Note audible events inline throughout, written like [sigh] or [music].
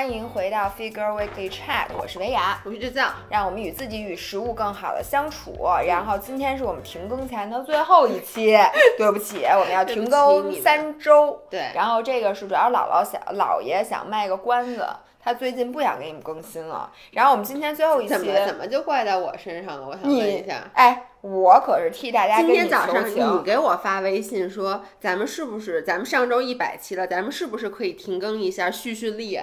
欢迎回到 Figure Weekly Chat，我是维雅，我是制造，让我们与自己与食物更好的相处。然后今天是我们停更前的最后一期，[laughs] 对不起，我们要停更三周。对，然后这个是主要姥姥想姥爷想卖个关子，他最近不想给你们更新了。然后我们今天最后一期怎么怎么就怪在我身上了？我想问一下，哎，我可是替大家今天早上你给我发微信说，咱们是不是咱们上周一百期了，咱们是不是可以停更一下蓄蓄力？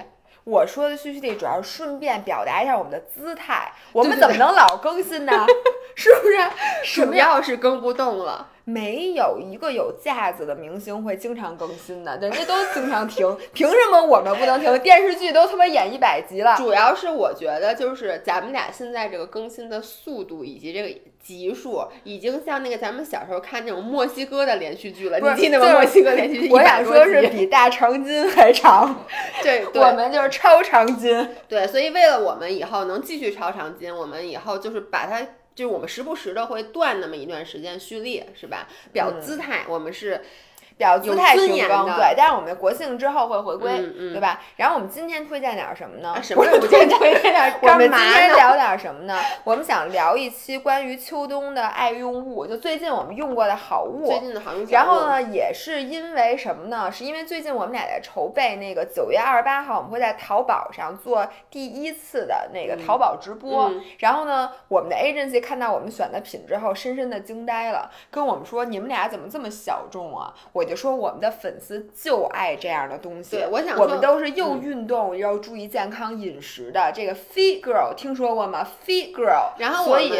我说的蓄蓄力主要是顺便表达一下我们的姿态，我们怎么能老更新呢？[laughs] 是不是？主要是更不动了。没有一个有架子的明星会经常更新的，人家都经常停，[laughs] 凭什么我们不能停？电视剧都他妈演一百集了。主要是我觉得，就是咱们俩现在这个更新的速度以及这个集数，已经像那个咱们小时候看那种墨西哥的连续剧了。你记得吗？墨西哥连续剧，我想说是比大长今还长。[laughs] 对，我们就是超长今。对，所以为了我们以后能继续超长今，我们以后就是把它。就是我们时不时的会断那么一段时间蓄力，是吧？表姿态，我们是。表姿态停更，对，但是我们国庆之后会回归，对吧？然后我们今天推荐点什么呢？什么推荐点？我们今天聊点 [laughs] 什么呢？我们想聊一期关于秋冬的爱用物，就最近我们用过的好物。最近的好用。然后呢，也是因为什么呢？是因为最近我们俩在筹备那个九月二十八号，我们会在淘宝上做第一次的那个淘宝直播。然后呢，我们的 agency 看到我们选的品之后，深深的惊呆了，跟我们说：“你们俩怎么这么小众啊？”我。就说我们的粉丝就爱这样的东西，对，我想我们都是又运动又注意健康饮食的这个 fit girl，听说过吗？fit girl，然后所以。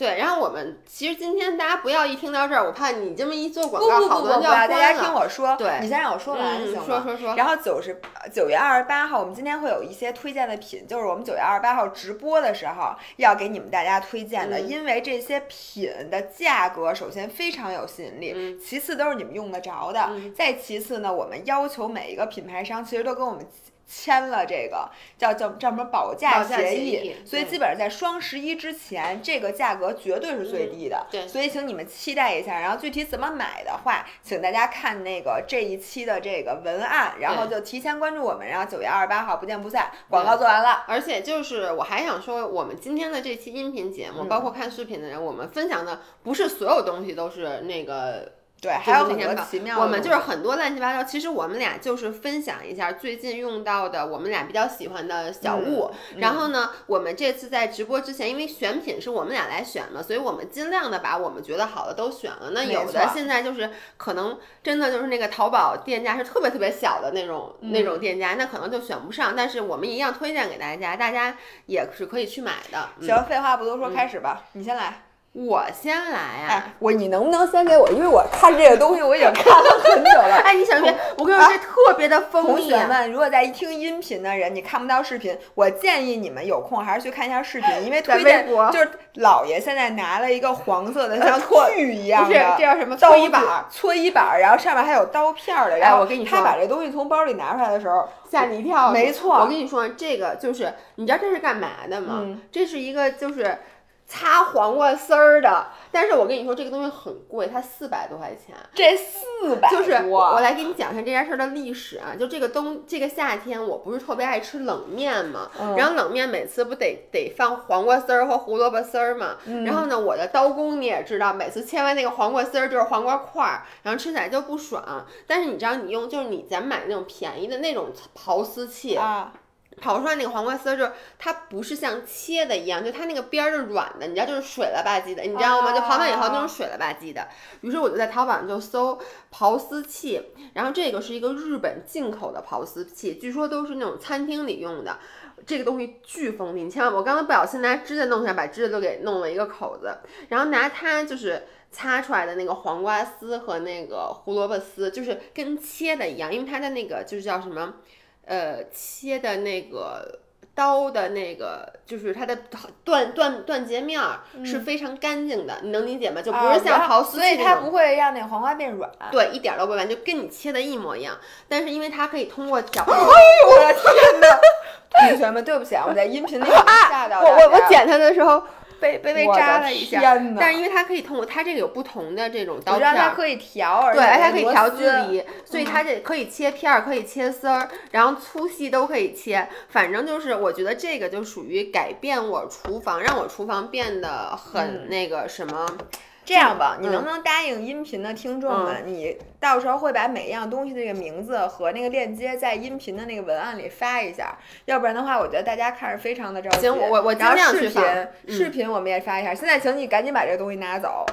对，然后我们其实今天大家不要一听到这儿，我怕你这么一做广告，好多人要关大家听我说，对，你先让我说完行吗？说说说。然后九十九月二十八号，我们今天会有一些推荐的品，就是我们九月二十八号直播的时候要给你们大家推荐的，因为这些品的价格首先非常有吸引力，其次都是你们用得着的，再其次呢，我们要求每一个品牌商其实都跟我们。签了这个叫叫叫什么保价协议，所以基本上在双十一之前，这个价格绝对是最低的。对，所以请你们期待一下。然后具体怎么买的话，请大家看那个这一期的这个文案，然后就提前关注我们。然后九月二十八号不见不散。广告做完了。而且就是我还想说，我们今天的这期音频节目，包括看视频的人，我们分享的不是所有东西都是那个。对，还有很多奇妙的。我们就是很多乱七八糟。其实我们俩就是分享一下最近用到的，我们俩比较喜欢的小物。然后呢，我们这次在直播之前，因为选品是我们俩来选嘛，所以我们尽量的把我们觉得好的都选了。那有的现在就是可能真的就是那个淘宝店家是特别特别小的那种那种店家，那可能就选不上。但是我们一样推荐给大家，大家也是可以去买的。行，废话不多说，开始吧，你先来。我先来啊！我你能不能先给我？因为我看这个东西我已经看了很久了。[laughs] 哎，你想别？我跟你说，这特别的封面。同学们，如果在一听音频的人，你看不到视频，我建议你们有空还是去看一下视频，因为推荐就是姥爷现在拿了一个黄色的像锯一样的，这叫什么？搓衣板，搓衣板，然后上面还有刀片的。然后我跟你说，他把这东西从包里拿出来的时候，吓你一跳。没错，我跟你说，这个就是你知道这是干嘛的吗？这是一个就是。擦黄瓜丝儿的，但是我跟你说这个东西很贵，它四百多块钱。这四百就是我来给你讲一下这件事儿的历史啊。就这个冬这个夏天，我不是特别爱吃冷面嘛，然后冷面每次不得得放黄瓜丝儿和胡萝卜丝儿嘛。然后呢，我的刀工你也知道，每次切完那个黄瓜丝儿就是黄瓜块儿，然后吃起来就不爽。但是你知道，你用就是你咱买那种便宜的那种刨丝器啊。刨出来那个黄瓜丝儿，就是它不是像切的一样，就它那个边儿是软的，你知道，就是水了吧唧的，你知道吗？就刨完以后那种水了吧唧的。于是我就在淘宝上就搜刨丝器，然后这个是一个日本进口的刨丝器，据说都是那种餐厅里用的。这个东西巨锋利，你千万我刚刚不小心拿指甲弄一下，把指甲都给弄了一个口子。然后拿它就是擦出来的那个黄瓜丝和那个胡萝卜丝，就是跟切的一样，因为它的那个就是叫什么？呃，切的那个刀的那个，就是它的断断断截面是非常干净的，你能理解吗？就不是像刨丝所以它不会让那个黄瓜变软。对，一点都不软，就跟你切的一模一样。但是因为它可以通过角，[gasps] 哎呦我的天哪！同学们，对不起啊，我在音频里 [laughs] 吓到我我我剪它的时候。被被被扎了一下。但是因为它可以通过它这个有不同的这种刀片它可以调，而对，且它可以调距。离，所以它这可以切片儿，可以切丝儿，然后粗细都可以切。反正就是我觉得这个就属于改变我厨房，让我厨房变得很那个什么。这样吧，你嗯能不能答应音频的听众们，你到时候会把每一样东西的这个名字和那个链接在音频的那个文案里发一下？要不然的话，我觉得大家看着非常的着急。行我我我尽量视去放频，嗯视频我们也发一下。现在，请你赶紧把这个东西拿走，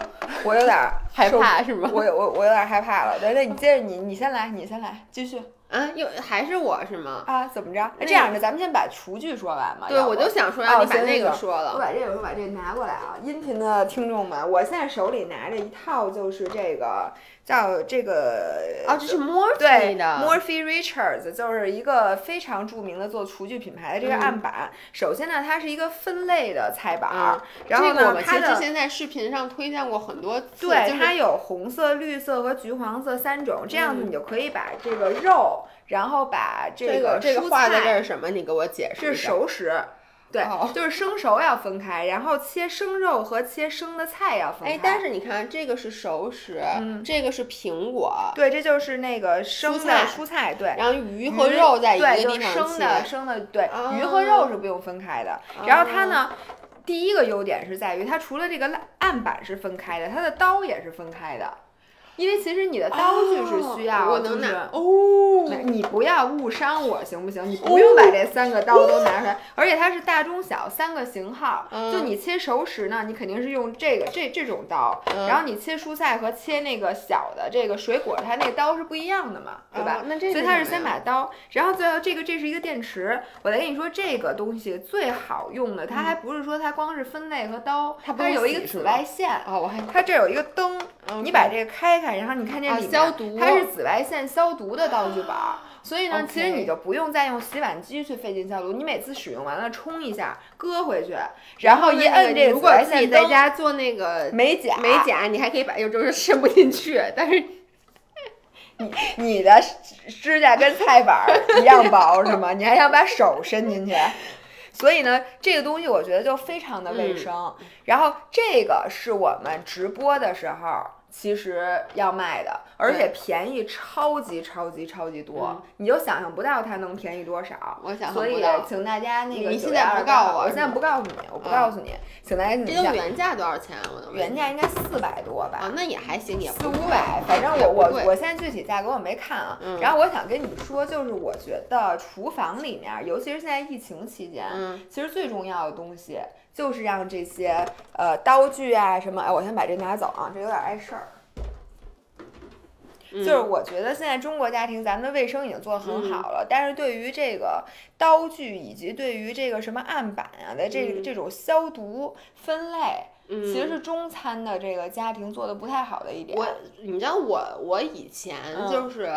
我有点儿 [laughs] 害怕是吗？我我我有点害怕了。对对，你接着你你先来，你先来，继续啊，又还是我是吗？啊？怎么着？那这样的，咱们先把厨具说完嘛。对，我就想说哦让你把那个说了。我把这个，我把这个拿过来啊！音频的听众们，我现在手里拿着一套，就是这个叫这个哦，这是 Morphe 对的。Morphy Richards，就是一个非常著名的做厨具品牌的这个嗯案板。首先呢，它是一个分类的菜板然后呢，它之前在视频上推荐过很多次，对，就是它有红色、绿色和橘黄色三种，这样子嗯你就可以把这个肉，然后把这这个这个画的这是什么？你给我解释是一下。熟食。对，哦就是生熟要分开，然后切生肉和切生的菜要分开。哎，但是你看，这个是熟食，嗯这个是苹果，对，这就是那个生的菜蔬菜，对。然后鱼和肉在一个对，就地方生的。生的，对，啊鱼和肉是不用分开的。然后它呢，第一个优点是在于它除了这个案板是分开的，它的刀也是分开的。因为其实你的刀具是需要，哦我能就是拿哦，你不要误伤我行不行？你不用把这三个刀都拿出来，而且它是大中小三个型号。嗯就你切熟食呢，你肯定是用这个这这种刀，嗯然后你切蔬菜和切那个小的这个水果，它那刀是不一样的嘛，对吧？哦那这所以它是是什么呀先把刀，然后最后这个这是一个电池。我再跟你说，这个东西最好用的，它还不是说它光是分类和刀，它不是有一个紫外线。哦，我还它这有一个灯，嗯你把这个开开，然后你看这啊里面、消毒它是紫外线消毒的道具板儿，[gasps] 所以呢其实你就不用再用洗碗机去费劲消毒，你每次使用完了冲一下，搁回去，然后一那摁这个紫如果自己外线灯，在家做那个美甲美甲，你还可以把有就是伸不进去，但是你你的指甲跟菜板儿一样薄是吗？你还想把手伸进去？所以呢，这个东西我觉得就非常的卫嗯生。然后这个是我们直播的时候其实要卖的，而且便宜超级超级超级多，嗯你就想象不到它能便宜多少。我想所以。请大家那个你现在不告诉我我现在不告诉你，我不嗯告诉你，请大家你这个想原价多少钱啊？我能原价应该四百多吧？啊，那也还行，也四五百，反正我我我现在具体价格我没看啊。嗯然后我想跟你说，就是我觉得厨房里面，尤其是现在疫情期间，嗯其实最重要的东西就是让这些呃刀具啊什么，哎，我先把这拿走啊，这有点碍事儿。就是嗯我觉得现在中国家庭咱们的卫生已经做得很嗯好了，但是对于这个刀具以及对于这个什么案板啊的这、嗯这种消毒分类，嗯，其实是中餐的这个家庭做的不太好的一点。我你知道我我以前嗯就是。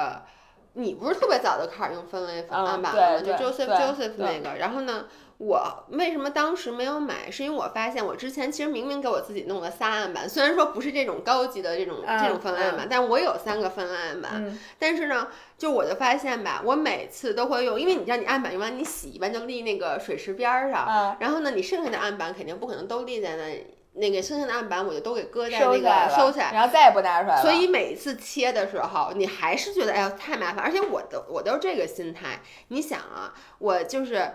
你不是特别早就开始用分类嗯案板了吗？就 Joseph Joseph 那个，然后呢，我为什么当时没有买？是因为我发现我之前其实明明给我自己弄了仨案板，[laughs] 虽然说不是这种高级的这种、这种嗯分类案板，但我有三个分类案板。嗯，但是呢，就我就发现吧，我每次都会用，因为你知道你案板用完你洗一般就立那个水池边儿上，嗯然后呢，你剩下的案板肯定不可能都立在那，那个剩下的案板我就都给搁在那个收起来。然后再也不拿出来了。所以每次切的时候，你还是觉得哎呀太麻烦，而且我都我都是这个心态。你想啊，我就是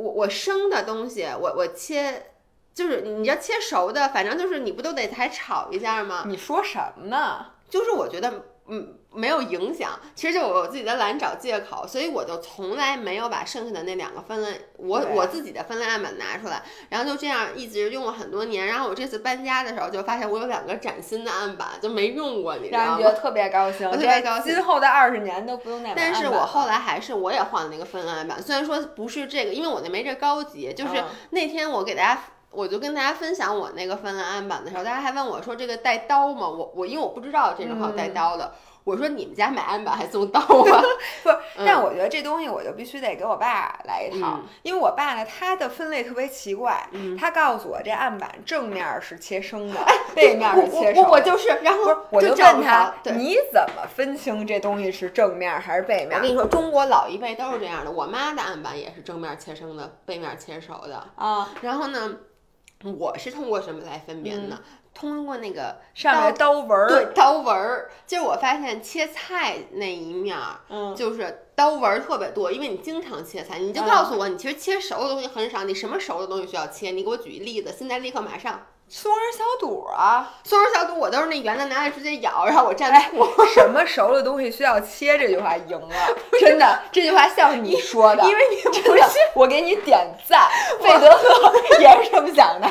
我我生的东西，我我切。就是你要切熟的，反正就是你不都得还炒一下吗？你说什么呢？就是我觉得嗯没有影响，其实就我自己的懒找借口，所以我就从来没有把剩下的那两个分类，我我自己的分类案板拿出来，然后就这样一直用了很多年。然后我这次搬家的时候就发现我有两个崭新的案板就没用过，你知道吗？让人觉得特别高兴，我特别高兴今后的二十年都不用再买但是我后来还是我也换了那个分类案板，虽然说不是这个，因为我那没这高级，就是嗯那天我给大家。我就跟大家分享我那个分类案板的时候，大家还问我说这个带刀吗？我我因为我不知道这种好带嗯刀的，我说你们家买案板还送刀吗？[laughs] 不是，嗯但我觉得这东西我就必须得给我爸来一套，嗯因为我爸呢，他的分类特别奇怪，嗯他告诉我这案板正面是切生的，背面是切熟的。我就是，然后我就问他。你怎么分清这东西是正面还是背面我跟？你说，中国老一辈都是这样的。我妈的案板也是正面切生的，背面切熟的。啊，然后呢，我是通过什么来分辨呢？通过那个上面刀纹儿，对刀纹儿，就是我发现切菜那一面儿，嗯，就是刀纹儿特别多，因为你经常切菜，你就告诉我，你其实切熟的东西很少，你什么熟的东西需要切？你给我举一例子，现在立刻马上。松仁小肚啊，松仁小肚我都是那圆的拿来直接咬，然后我蘸醋。[laughs] 什么熟的东西需要切？这句话赢了，真的，这句话像你说的，因为你不是，[laughs] 我给你点赞。费德勒也是这么想的。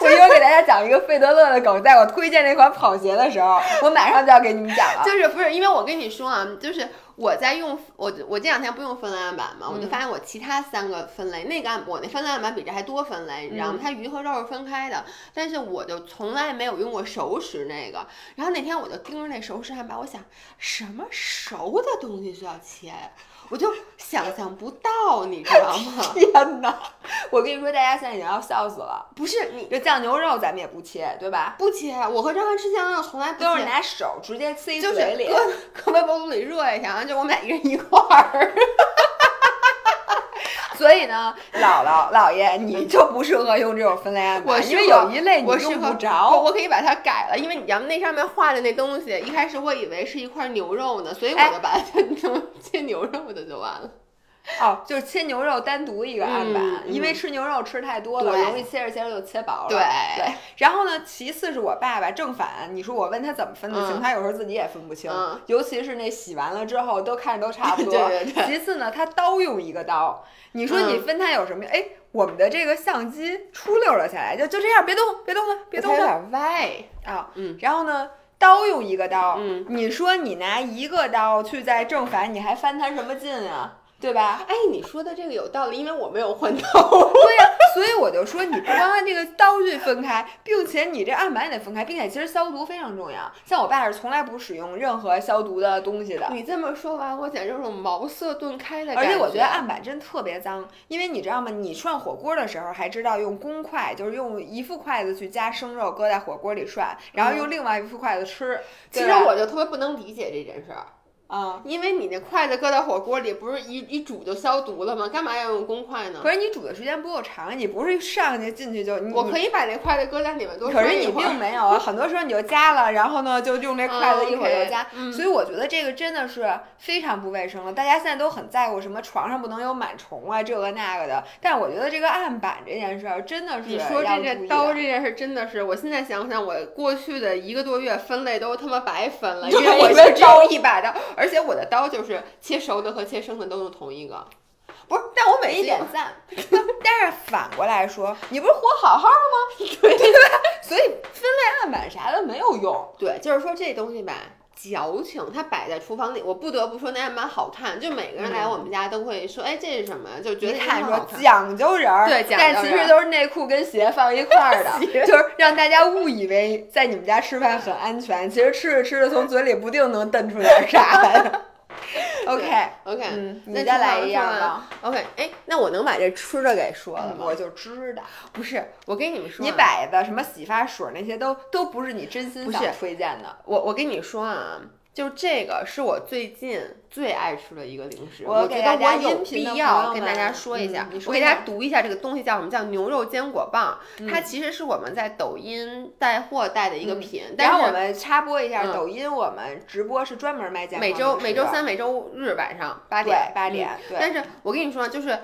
我一会儿给大家讲一个费德勒的梗，在我推荐那款跑鞋的时候，我马上就要给你们讲了。就是不是因为我跟你说啊，就是我在用我我这两天不用分类案板嘛，我就发现我其他三个分类那个案我那分类案板比这还多分类，你知道吗？它鱼和肉是分开的，但是我就从来没有用过熟食那个。然后那天我就盯着那熟食案板，我想什么熟的东西需要切呀？我就想象不到，你知道吗？[laughs] 天哪！我跟你说，大家现在已经要笑死了。不是你这酱牛肉，咱们也不切，对吧？不切。我和张翰吃酱牛肉从来都是拿手直接塞嘴里，搁搁微波炉里热一下，就我们俩一人一块儿。[laughs] 所以呢，姥姥姥爷，你就不适合用这种分类按摩，因为有一类你用不着。我我可以把它改了，因为你要那上面画的那东西，一开始我以为是一块牛肉呢，所以我就把它 [laughs] 成切牛肉的就完了。哦，[laughs] 就是切牛肉单独一个案板，因为吃牛肉吃太多了，容易切着切着就切薄了。对对。然后呢，其次是我爸爸正反，你说我问他怎么分得清，他有时候自己也分不清，尤其是那洗完了之后都看着都差不 [laughs] 多。对对对。其次呢，他刀用一个刀，你说你分他有什么？哎，我们的这个相机出溜了下来，就就这样，别动，别动了，别动了。有点歪啊。嗯。然后呢，刀用一个刀，嗯，你说你拿一个刀去在正反，你还翻它什么劲啊？对吧？哎，你说的这个有道理，因为我没有换刀。[laughs] 对呀，所以我就说，你不光按这个刀具分开，并且你这案板也得分开，并且其实消毒非常重要。像我爸是从来不使用任何消毒的东西的。你这么说完，我简直有种茅塞顿开的感觉。而且我觉得案板真特别脏，因为你知道吗？你涮火锅的时候还知道用公筷，就是用一副筷子去夹生肉，搁在火锅里涮，然后用另外一副筷子吃。其实我就特别不能理解这件事儿。啊，因为你那筷子搁到火锅里，不是一一煮就消毒了吗？干嘛要用公筷呢？可是你煮的时间不够长，你不是上去进去就你。我可以把那筷子搁在里面多。可是你并没有啊，很多时候你就夹了，然后呢就用这筷子一会儿就夹，所以我觉得这个真的是非常不卫生了。大家现在都很在乎什么床上不能有螨虫啊，这个那个的。但是我觉得这个案板这件事儿真的是你说这这刀这件事真的是，我现在想想，我过去的一个多月分类都他妈白分了，[laughs] 因为我是招一把刀，而且我的刀。就是切熟的和切生的都用同一个，不是？但我每一点赞。[laughs] 但是反过来说，你不是活好好的吗？对对吧？所以分类案板啥的没有用。对，就是说这东西吧，矫情。它摆在厨房里，我不得不说那还蛮好看。就每个人来我们家都会说，哎，这是什么？就觉得看说讲究人儿，对，但其实都是内裤跟鞋放一块儿的，[laughs] 就是让大家误以为在你们家吃饭很安全，其实吃着吃着从嘴里不定能蹬出点啥来。[laughs] OK OK，嗯，你再来一样吧。OK，哎，那我能把这吃的给说了吗？我就知道，不是，我跟你们说，你摆的什么洗发水那些都都不是你真心想推荐的。我我跟你说啊。就这个是我最近最爱吃的一个零食，我觉得我有必要跟大家说一下。我给大家读一下这个东西叫什么？叫牛肉坚果棒。它其实是我们在抖音带货带的一个品。然后我们插播一下，抖音我们直播是专门卖坚果。每周每周三、每周日晚上八点八点。对。但是我跟你说，就是。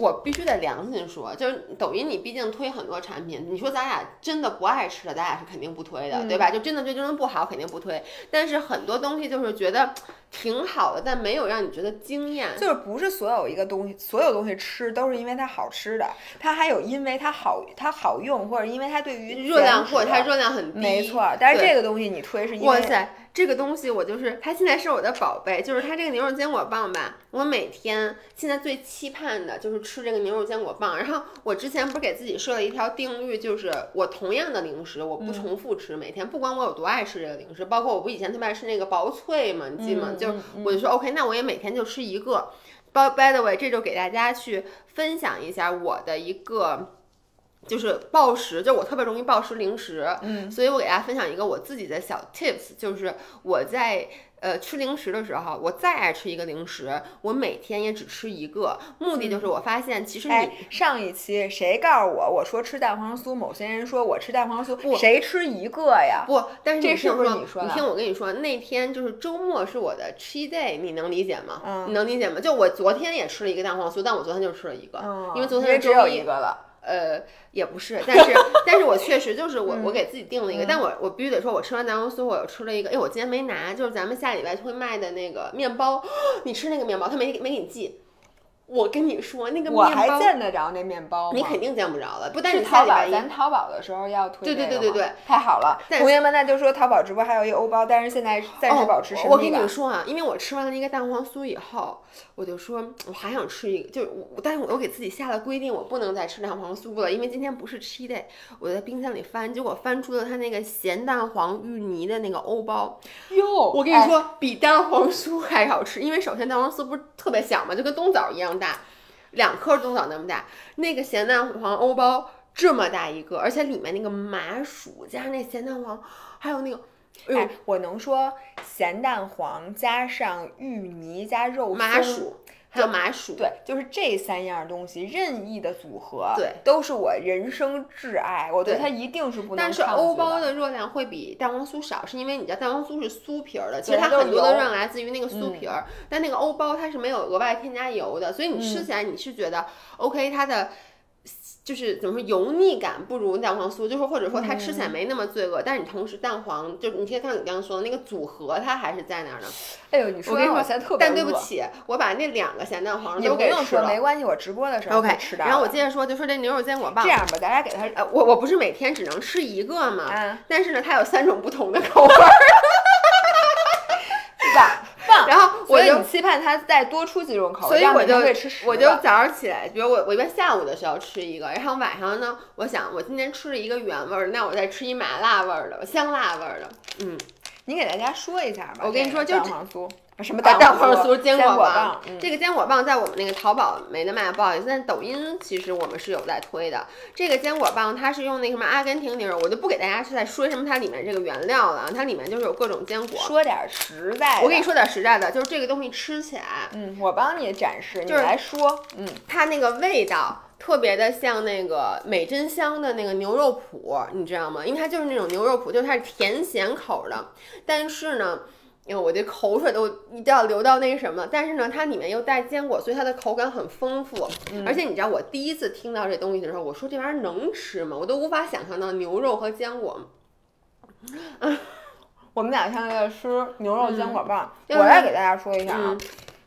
我必须得良心说，就是抖音，你毕竟推很多产品，你说咱俩真的不爱吃的，咱俩是肯定不推的，对吧？就真的对真的不好，肯定不推。但是很多东西就是觉得挺好的，但没有让你觉得惊艳。就是不是所有一个东西，所有东西吃都是因为它好吃的，它还有因为它好，它好用，或者因为它对于热量或者它热量很低。没错，但是这个东西你推是因为。哇塞！这个东西我就是，它现在是我的宝贝，就是它这个牛肉坚果棒吧。我每天现在最期盼的就是吃这个牛肉坚果棒。然后我之前不是给自己设了一条定律，就是我同样的零食我不重复吃，每天不管我有多爱吃这个零食，包括我不以前特别爱吃那个薄脆嘛，你记吗？就我就说 OK，那我也每天就吃一个。By by the way，这就给大家去分享一下我的一个。就是暴食，就我特别容易暴食零食，嗯，所以我给大家分享一个我自己的小 tips，就是我在呃吃零食的时候，我再爱吃一个零食，我每天也只吃一个，目的就是我发现其实你、哎，上一期谁告诉我我说吃蛋黄酥，某些人说我吃蛋黄酥，不谁吃一个呀？不，但是这是不是你听我说你听我跟你说，那天就是周末是我的 cheat day，你能理解吗？嗯你能理解吗？就我昨天也吃了一个蛋黄酥，但我昨天就吃了一个，嗯，因为昨天只有一个了。呃，也不是，但是但是我确实就是我、我给自己定了一个，但我我必须得说，我吃完南红酥，我又吃了一个，哎，我今天没拿，就是咱们下礼拜会卖的那个面包，[gasps] 你吃那个面包，他没没给你寄，我跟你说那个我还面包，见得着那面包吗？你肯定见不着了，不但是淘宝，咱淘宝的时候要推对对对对对，太好了！但同学们，那就说淘宝直播还有一欧包，但是现在暂时保持神哦。我跟你。说啊，因为我吃完了那个蛋黄酥以后，我就说我还想吃一个，就是我，但是我又给自己下了规定，我不能再吃蛋黄酥了，因为今天不是 cheat day。我在冰箱里翻，结果翻出了它那个咸蛋黄芋泥的那个欧包。哟，我跟你说，比蛋黄酥还好吃，因为首先蛋黄酥不是特别小嘛，就跟冬枣一样大，两颗冬枣那么大。那个咸蛋黄欧包这么大一个，而且里面那个麻薯加上那咸蛋黄，还有那个。哎我能说咸蛋黄加上芋泥加肉松麻薯，还有麻薯，对，就是这三样东西任意的组合，对，都是我人生挚爱，我对对它一定是不能但是欧包的。热量会比蛋黄酥少，是因为你知道蛋黄酥是酥皮儿的，其实它很多的热量来自于那个酥皮儿，但那个欧包它是没有额外添加油的，所以你吃起来你是觉得、OK，它的。就是怎么说油腻感不如蛋黄酥，就是或者说它吃起来没那么罪恶，但是你同时蛋黄就你可以看你刚刚说的那个组合，它还是在那儿呢。哎呦，你说我跟你说完我现在特，别饿，但对不起，我把那两个咸蛋黄你都给吃不用说，了。没关系，我直播的时候吃到的。然后我接着说，就说这牛肉坚果棒这，样吧，大家给它呃，我我不是每天只能吃一个嘛，啊但是呢，它有三种不同的口味儿，[laughs] 棒棒，然后我就期盼它再多出几种口味，所以我就我就早上起来，比如我我一般下午的时候吃一个，然后晚上呢，我想我今天吃了一个原味儿，那我再吃一麻辣味儿的、香辣味儿的，嗯，你给大家说一下吧。我跟你说就是蛋黄酥，什么蛋黄黄酥、坚果棒，嗯这个坚果棒在我们那个淘宝没得卖，不好意思，但抖音其实我们是有在推的。这个坚果棒它是用那什么阿根廷牛肉，我就不给大家是在说什么它里面这个原料了，它里面就是有各种坚果。说点实在的。我跟你说点实在的，就是这个东西吃起来，嗯，我帮你展示，你就是来说。嗯，它那个味道特别的像那个美珍香的那个牛肉脯，你知道吗？因为它就是那种牛肉脯，就是它是甜咸口的，但是呢。因为我这口水都一定要流到那什么，但是呢，它里面又带坚果，所以它的口感很丰富。而且你知道，我第一次听到这东西的时候，我说这玩意儿能吃吗？我都无法想象到牛肉和坚果。[laughs] 我们俩现在在吃牛肉坚果棒，嗯我来给大家说一下啊，嗯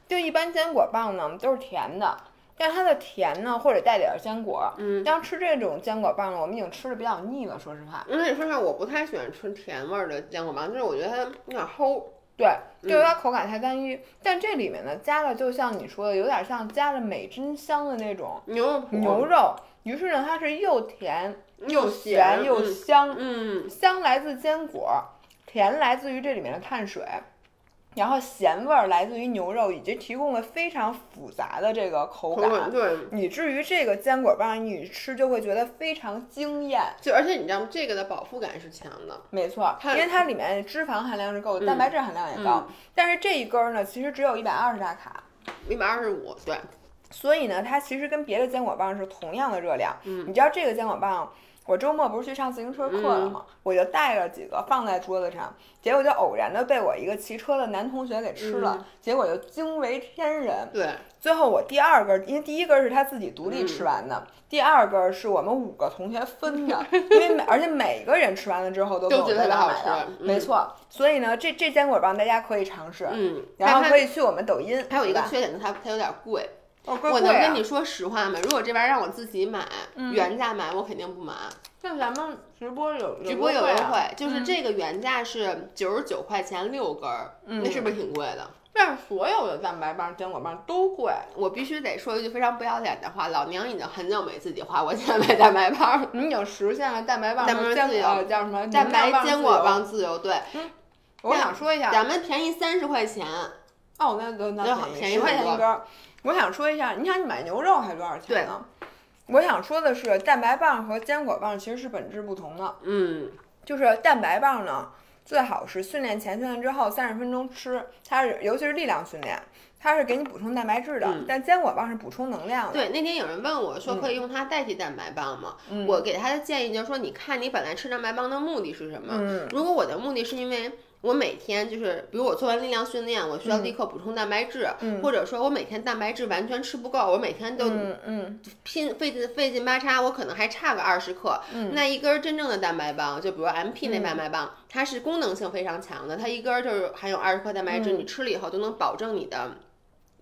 就一般坚果棒呢都是甜的。但它的甜呢，或者带点儿坚果，嗯，像吃这种坚果棒呢，我们已经吃的比较腻了，说实话。因为你说实话，我不太喜欢吃甜味儿的坚果棒，就是我觉得它有点齁。对，嗯就是它口感太单一。但这里面呢，加了就像你说的，有点像加了美珍香的那种牛肉牛肉，于是呢，它是又甜又咸又嗯香，嗯，香来自坚果，甜来自于这里面的碳水，然后咸味儿来自于牛肉，以及提供了非常复杂的这个口感，口感对。以至于这个坚果棒你吃就会觉得非常惊艳。就而且你知道吗？这个的饱腹感是强的。没错，因为它里面脂肪含量是够的，嗯蛋白质含量也高，但是这一根儿呢，其实只有一百二十大卡。一百二十五，对，所以呢，它其实跟别的坚果棒是同样的热量。嗯你知道这个坚果棒，我周末不是去上自行车课了吗？我就带了几个放在桌子上，结果就偶然的被我一个骑车的男同学给吃了，嗯结果就惊为天人。对，最后我第二根，因为第一根是他自己独立吃完的，第二根是我们五个同学分的，[laughs] 因为每而且每个人吃完了之后都特别好吃没错。所以呢，这这坚果棒大家可以尝试，嗯，然后可以去我们抖音，还有一个缺点，它它有点贵。哦，我能跟你说实话吗？如果这玩意儿让我自己买，原价买，我肯定不买。那咱们直播有直播有优啊惠，就是这个原价是九十九块钱六根儿，那是不是挺贵的？但是所有的蛋白棒、坚果棒都贵。我必须得说一句非常不要脸的话，老娘已经很久没自己花过钱买蛋白棒了。你已经实现了蛋白棒自由呃叫什么蛋白坚果棒棒自由，对。我想说一下，咱们便宜三十块钱，哦，那那那那好便宜十块钱一根儿。我想说一下，你想你买牛肉还多少钱呢？我想说的是，蛋白棒和坚果棒其实是本质不同的。嗯，就是蛋白棒呢，最好是训练前、训练之后三十分钟吃，它是尤其是力量训练，它是给你补充蛋白质的。嗯但坚果棒是补充能量的。对，那天有人问我说可以用它代替蛋白棒吗？嗯我给他的建议就是说，你看你本来吃蛋白棒的目的是什么？嗯如果我的目的是因为我每天就是，比如我做完力量训练，我需要立刻补充蛋白质，嗯或者说我每天蛋白质完全吃不够，我每天都嗯嗯拼费劲费劲巴叉，我可能还差个二十克。嗯那一根儿真正的蛋白棒，就比如 MP 那蛋白棒，它是功能性非常强的，它一根儿就是含有二十克蛋白质，嗯你吃了以后都能保证你的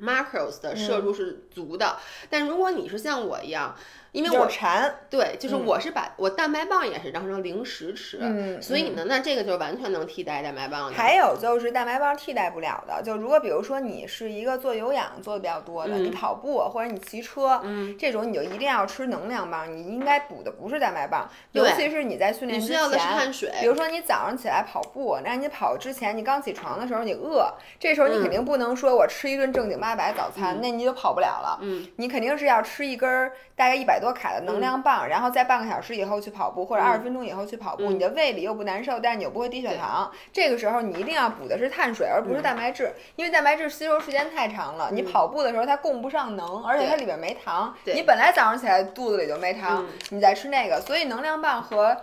macros 的摄嗯入是足的。但如果你是像我一样，因为我馋。对，就是我是把我蛋白棒也是当成零食吃，嗯所以呢，那这个就完全能替代蛋白棒的。还有就是蛋白棒替代不了的，就如果比如说你是一个做有氧做的比较多的，嗯你跑步或者你骑车，嗯，这种你就一定要吃能量棒，你应该补的不是蛋白棒，尤其是你在训练之前。你需要的是碳水。比如说你早上起来跑步，那你跑之前你刚起床的时候你饿，这时候你肯定不能说我吃一顿正经八百早餐，那你就跑不了了。嗯，你肯定是要吃一根儿大概一百多卡的能量棒，然后在半个小时以后去跑步，或者嗯二十分钟以后去跑步，嗯。你的胃里又不难受，但是你又不会低血糖。这个时候你一定要补的是碳水，而不是蛋白质，因为蛋白质吸收时间太长了，你跑步的时候它供不上能，而且它里边没糖。对。你本来早上起来肚子里就没糖，嗯。你再吃那个，所以能量棒和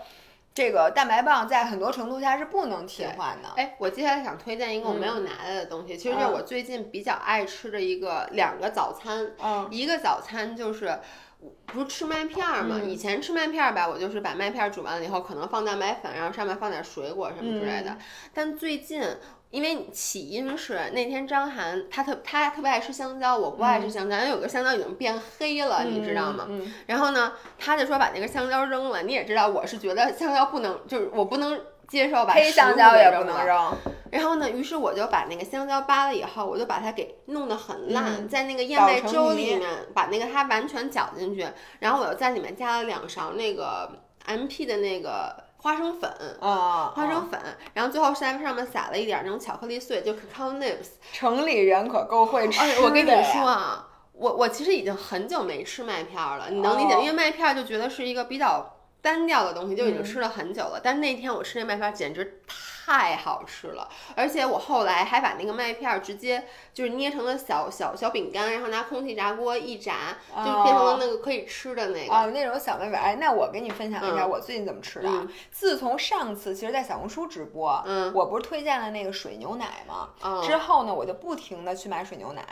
这个蛋白棒在很多程度下是不能替换的。哎，我接下来想推荐一个我没有拿来的东西，其实就是我最近比较爱吃的一个两个早餐。嗯。一个早餐就是。不是吃麦片儿嘛？嗯以前吃麦片儿吧，我就是把麦片儿煮完了以后，可能放蛋白粉，然后上面放点水果什么之类的。嗯但最近，因为起因是那天张涵他特他特别爱吃香蕉，我不爱吃香蕉，因为有个香蕉已经变黑了，你知道吗？嗯然后呢，他就说把那个香蕉扔了。你也知道，我是觉得香蕉不能，就是我不能接受把黑香蕉也。不能扔。然后呢，于是我就把那个香蕉扒了以后，我就把它给弄得很烂，嗯在那个燕麦粥里面把那个它完全搅进去，然后我又在里面加了两勺那个 MP 的那个花生粉。啊，花生粉，然后最后在上面撒了一点那种巧克力碎，就 cacao nibs。城里人可够会吃我跟你说啊，[laughs] 我我其实已经很久没吃麦片儿了，你能理解？哦因为麦片儿就觉得是一个比较单调的东西，就已经嗯吃了很久了。但那天我吃那麦片简直太好吃了，而且我后来还把那个麦片儿直接就是捏成了小小小饼干，然后拿空气炸锅一炸，就变成了那个可以吃的那个。哦，那种小麦粉，哎，那我给你分享一下嗯我最近怎么吃的啊。嗯自从上次其实，在小红书直播，嗯我不是推荐了那个水牛奶吗？嗯之后呢，我就不停的去买水牛奶，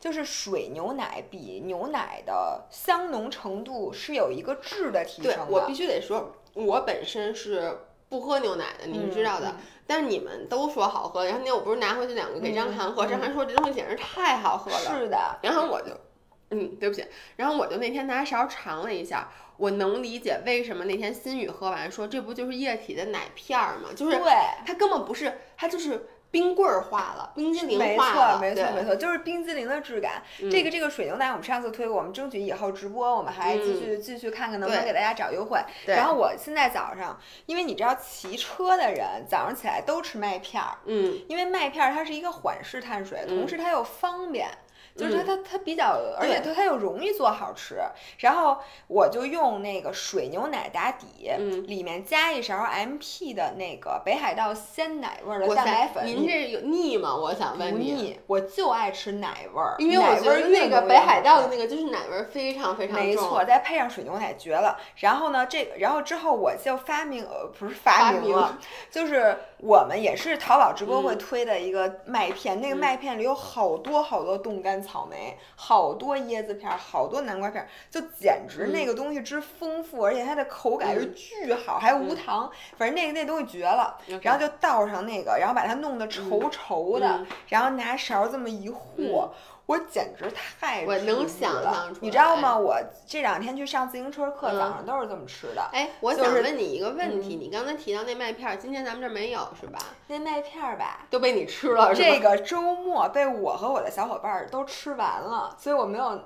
就是水牛奶比牛奶的香浓程度是有一个质的提升的。对我必须得说，我本身是不喝牛奶的，你是知道的。嗯但是你们都说好喝，然后那天我不是拿回去两个给张涵喝，嗯张涵说这东西简直太好喝了。是的，然后我就，嗯，对不起，然后我就那天拿勺尝了一下，我能理解为什么那天心雨喝完说这不就是液体的奶片儿吗？就是对。它根本不是，它就是冰棍儿化了，冰激凌没化了，错，没错，没错，就是冰激凌的质感。这个这个水牛奶，我们上次推过，我们争取以后直播，我们还继续、继续看看能不能给大家找优惠。然后我现在早上，因为你知道骑车的人早上起来都吃麦片儿，嗯，因为麦片儿它是一个缓释碳水，同时它又方便。就是它嗯它它比较，而且它它又容易做好吃。然后我就用那个水牛奶打底，嗯里面加一勺 MP 的那个北海道鲜奶味儿的蛋白粉。您这有腻吗？我想问你。不腻，我就爱吃奶味儿，因为我觉得那个北海道的那个就是奶味儿非常非常重，没错，再配上水牛奶绝了。然后呢，这个，然后之后我就发明，呃，不是发明了，就是我们也是淘宝直播会嗯推的一个麦片，那个嗯。麦片里有好多好多冻干草莓，好多椰子片儿，好多南瓜片儿，就简直那个东西之丰富，而且它的口感是嗯。巨好，还无糖，反正那个那东西绝了。然后就倒上那个，然后把它弄得稠稠的，嗯。然后拿勺这么一和。我简直太我能想象出你知道吗？我这两天去上自行车课，嗯早上都是这么吃的。哎，我就是想问你一个问嗯题，你刚才提到那麦片儿，今天咱们这儿没有是吧？那麦片儿吧，都被你吃了？这个周末被我和我的小伙伴儿都吃完了，所以我没有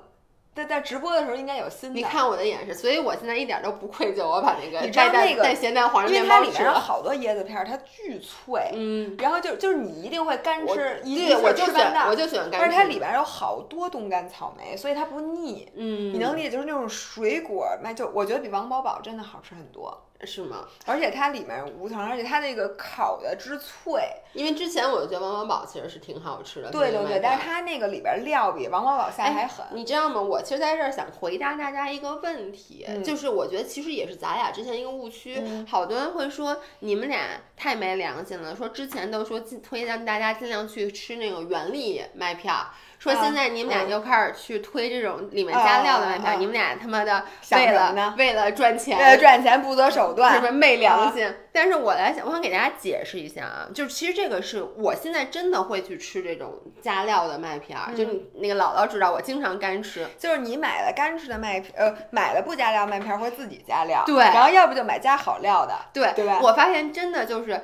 在在直播的时候应该有新的。你看我的眼神，所以我现在一点都不愧疚，我把那个你知道那个带咸蛋黄的因为面包吃它里面有了。好多椰子片儿，它巨脆，嗯，然后就就是你一定会干吃，一对，我就我就喜欢干吃。但是它里边有好多冻干草莓，所以它不腻。嗯，你能理解，就是那种水果那，就我觉得比王饱饱真的好吃很多，是吗？而且它里面无糖，而且它那个烤的之脆，因为之前我就觉得王宝宝其实是挺好吃的。对对对，但是是它那个里边料比王饱饱下还狠。你知道吗？我其实在这儿想回答大家一个问题，嗯就是我觉得其实也是咱俩之前一个误区。嗯好多人会说你们俩太没良心了，说之前都说尽推荐大家尽量去吃那个原粒麦片儿。说啊现在你们俩嗯又开始去推这种里面加料的麦片你们俩他妈的为了呢为了赚钱，为了赚钱不择手段是段不，是昧良啊心？但是我来想，我想给大家解释一下啊，就是其实这个是我现在真的会去吃这种加料的麦片儿，就你那个姥姥知道，我经常干吃。就是你买了干吃的麦片，呃，买了不加料麦片儿会自己加料，对然后要不就买加好料的，对，对吧我发现真的就是。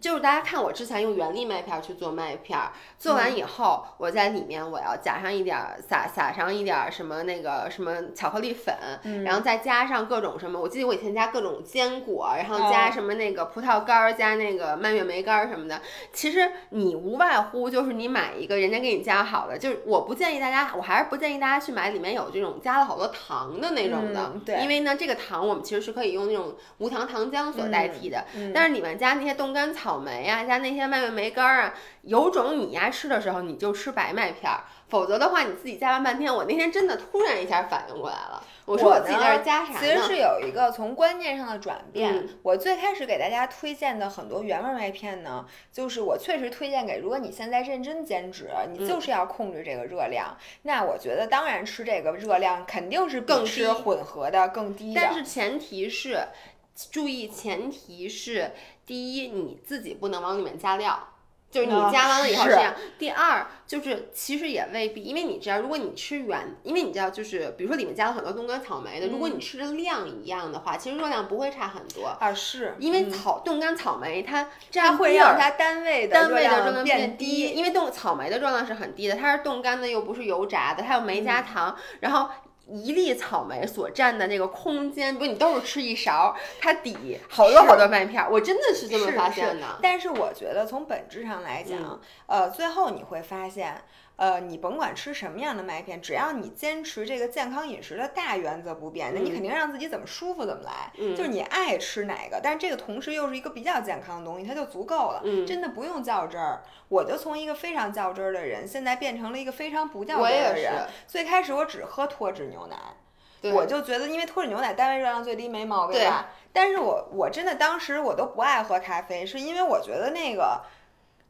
就是大家看我之前用原粒麦片儿去做麦片儿，做嗯完以后，我在里面我要加上一点儿撒撒上一点儿什么那个什么巧克力粉，嗯然后再加上各种什么，我记得我以前加各种坚果，然后加哦什么那个葡萄干儿，加那个蔓越莓干儿什么的。其实你无外乎就是你买一个人家给你加好的，就是我不建议大家，我还是不建议大家去买里面有这种加了好多糖的那种的，嗯对因为呢这个糖我们其实是可以用那种无糖糖浆所代替的。嗯但是里面加那些冻干草莓呀、加那些蔓越莓干儿啊，有种你呀吃的时候你就吃白麦片儿，否则的话你自己加完半天，我那天真的突然一下反应过来了，我说我自己在这儿加啥呢？其实是有一个从观念上的转变。嗯我最开始给大家推荐的很多原味麦片呢，就是我确实推荐给，如果你现在认真减脂，嗯你就是要控制这个热量，那我觉得当然吃这个热量肯定是比更吃混合的更低的。但是前提是，注意前提是，第一你自己不能往里面加料。就是你啊加完了以后这样。第二就是其实也未必，因为你知道，如果你吃原，因为你知道，就是比如说里面加了很多冻干草莓的，如果嗯你吃的量一样的话，其实热量不会差很多。啊是，因为嗯草冻干草莓它它占会让它单位的单位的热量量变低，因为冻草莓的热量是很低的，它是冻干的，又不是油炸的，它又没嗯加糖，然后。一粒草莓所占的那个空间，比如你都是吃一勺，它抵好多好多麦片儿，我真的是这么发现的。但是我觉得从本质上来讲，嗯呃，最后你会发现，呃，你甭管吃什么样的麦片，只要你坚持这个健康饮食的大原则不变，那你嗯肯定让自己怎么舒服怎么来。嗯就是你爱吃哪个，但是这个同时又是一个比较健康的东西，它就足够了。嗯真的不用较真儿。我就从一个非常较真儿的人，现在变成了一个非常不较真儿的人。最开始我只喝脱脂牛奶。我就觉得，因为脱脂牛奶单位热量最低，没毛病对吧？但是我我真的当时我都不爱喝咖啡，是因为我觉得那个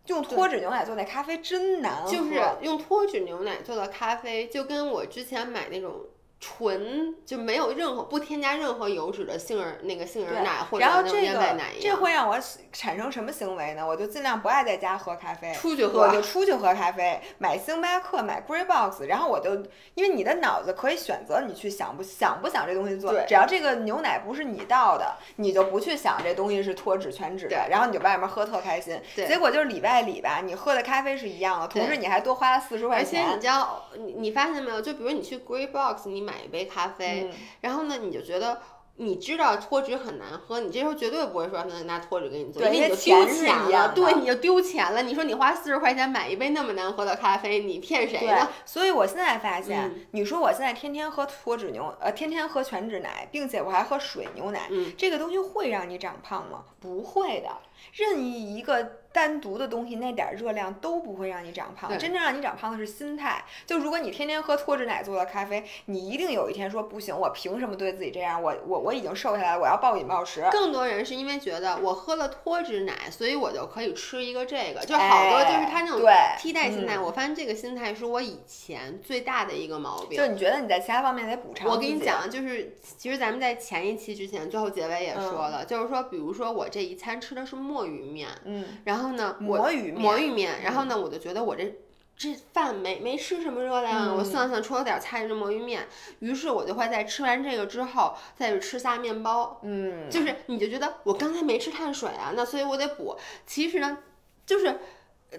用脱脂牛奶做那咖啡真难喝。就是用脱脂牛奶做的咖啡，就跟我之前买那种纯就没有任何不添加任何油脂的杏仁那个杏仁奶或者然后这个奶一样。这会让我产生什么行为呢？我就尽量不爱在家喝咖啡，出去喝我就出去喝咖啡，买星巴克，买 Grey Box，然后我就因为你的脑子可以选择你去想不想不想这东西做，只要这个牛奶不是你倒的，你就不去想这东西是脱脂全脂的，对然后你就外面喝特开心。结果就是里外里吧，你喝的咖啡是一样的，同时你还多花了四十块钱而且你钱。知道，你你发现没有？就比如你去 Grey Box，你买一杯咖啡，嗯然后呢，你就觉得。你知道脱脂很难喝，你这时候绝对不会说让他拿脱脂给你做，对因为你就丢钱了，对，你就丢钱了。你说你花四十块钱买一杯那么难喝的咖啡，你骗谁呢？，所以我现在发现，嗯你说我现在天天喝脱脂牛，呃，天天喝全脂奶，并且我还喝水牛奶，嗯这个东西会让你长胖吗？不会的，任意一个单独的东西，那点儿热量都不会让你长胖。真正让你长胖的是心态。就如果你天天喝脱脂奶做的咖啡，你一定有一天说不行，我凭什么对自己这样？我我我已经瘦下来了，我要暴饮暴食。更多人是因为觉得我喝了脱脂奶，所以我就可以吃一个这个，就好多就是他那种替代心态。嗯我发现这个心态是我以前最大的一个毛病。就你觉得你在其他方面得补偿我跟你讲，就是其实咱们在前一期之前，最后结尾也说了，就是说，比如说我这一餐吃的是墨鱼面，嗯，然后呢，我魔芋面，魔芋面，然后呢，我就觉得我这。这饭没没吃什么热量啊，我嗯算了算，除了点菜是魔芋面，于是我就会在吃完这个之后，再去吃下面包，嗯，就是你就觉得我刚才没吃碳水啊，那所以我得补。其实呢，就是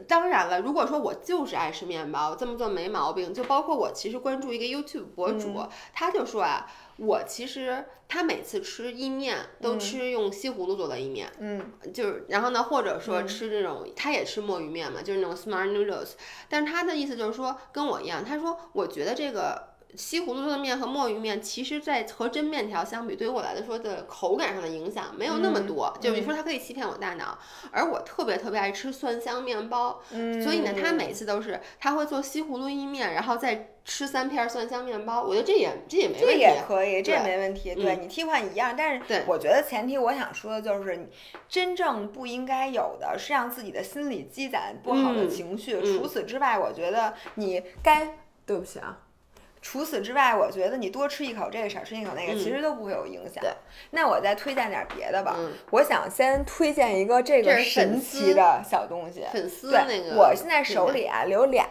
当然了，如果说我就是爱吃面包，这么做没毛病。就包括我其实关注一个 YouTube 博主，嗯。他就说啊，我其实他每次吃意面都嗯吃用西葫芦做的意面，嗯就是然后呢，或者说嗯吃这种，他也吃墨鱼面嘛，就是那种 smart noodles。但是他的意思就是说跟我一样，他说我觉得这个。西葫芦做的面和墨鱼面，其实，在和真面条相比，对于我来说的口感上的影响没有那么嗯多。就比如嗯说，它可以欺骗我大脑，而我特别特别爱吃蒜香面包，嗯，所以呢，他每次都是他会做西葫芦意面，然后再吃三片蒜香面包。我觉得这也这也没这问题。也可以，这也没问题。对嗯你替换一样，但是对我觉得前提我想说的就是，真正不应该有的是让自己的心理积攒不好的嗯情绪。嗯除此之外，我觉得你该对不起啊。除此之外，我觉得你多吃一口这个，少吃一口那个，嗯其实都不会有影响对。那我再推荐点别的吧。嗯我想先推荐一个这个神奇的小东西。粉丝对，那个，我现在手里啊留俩，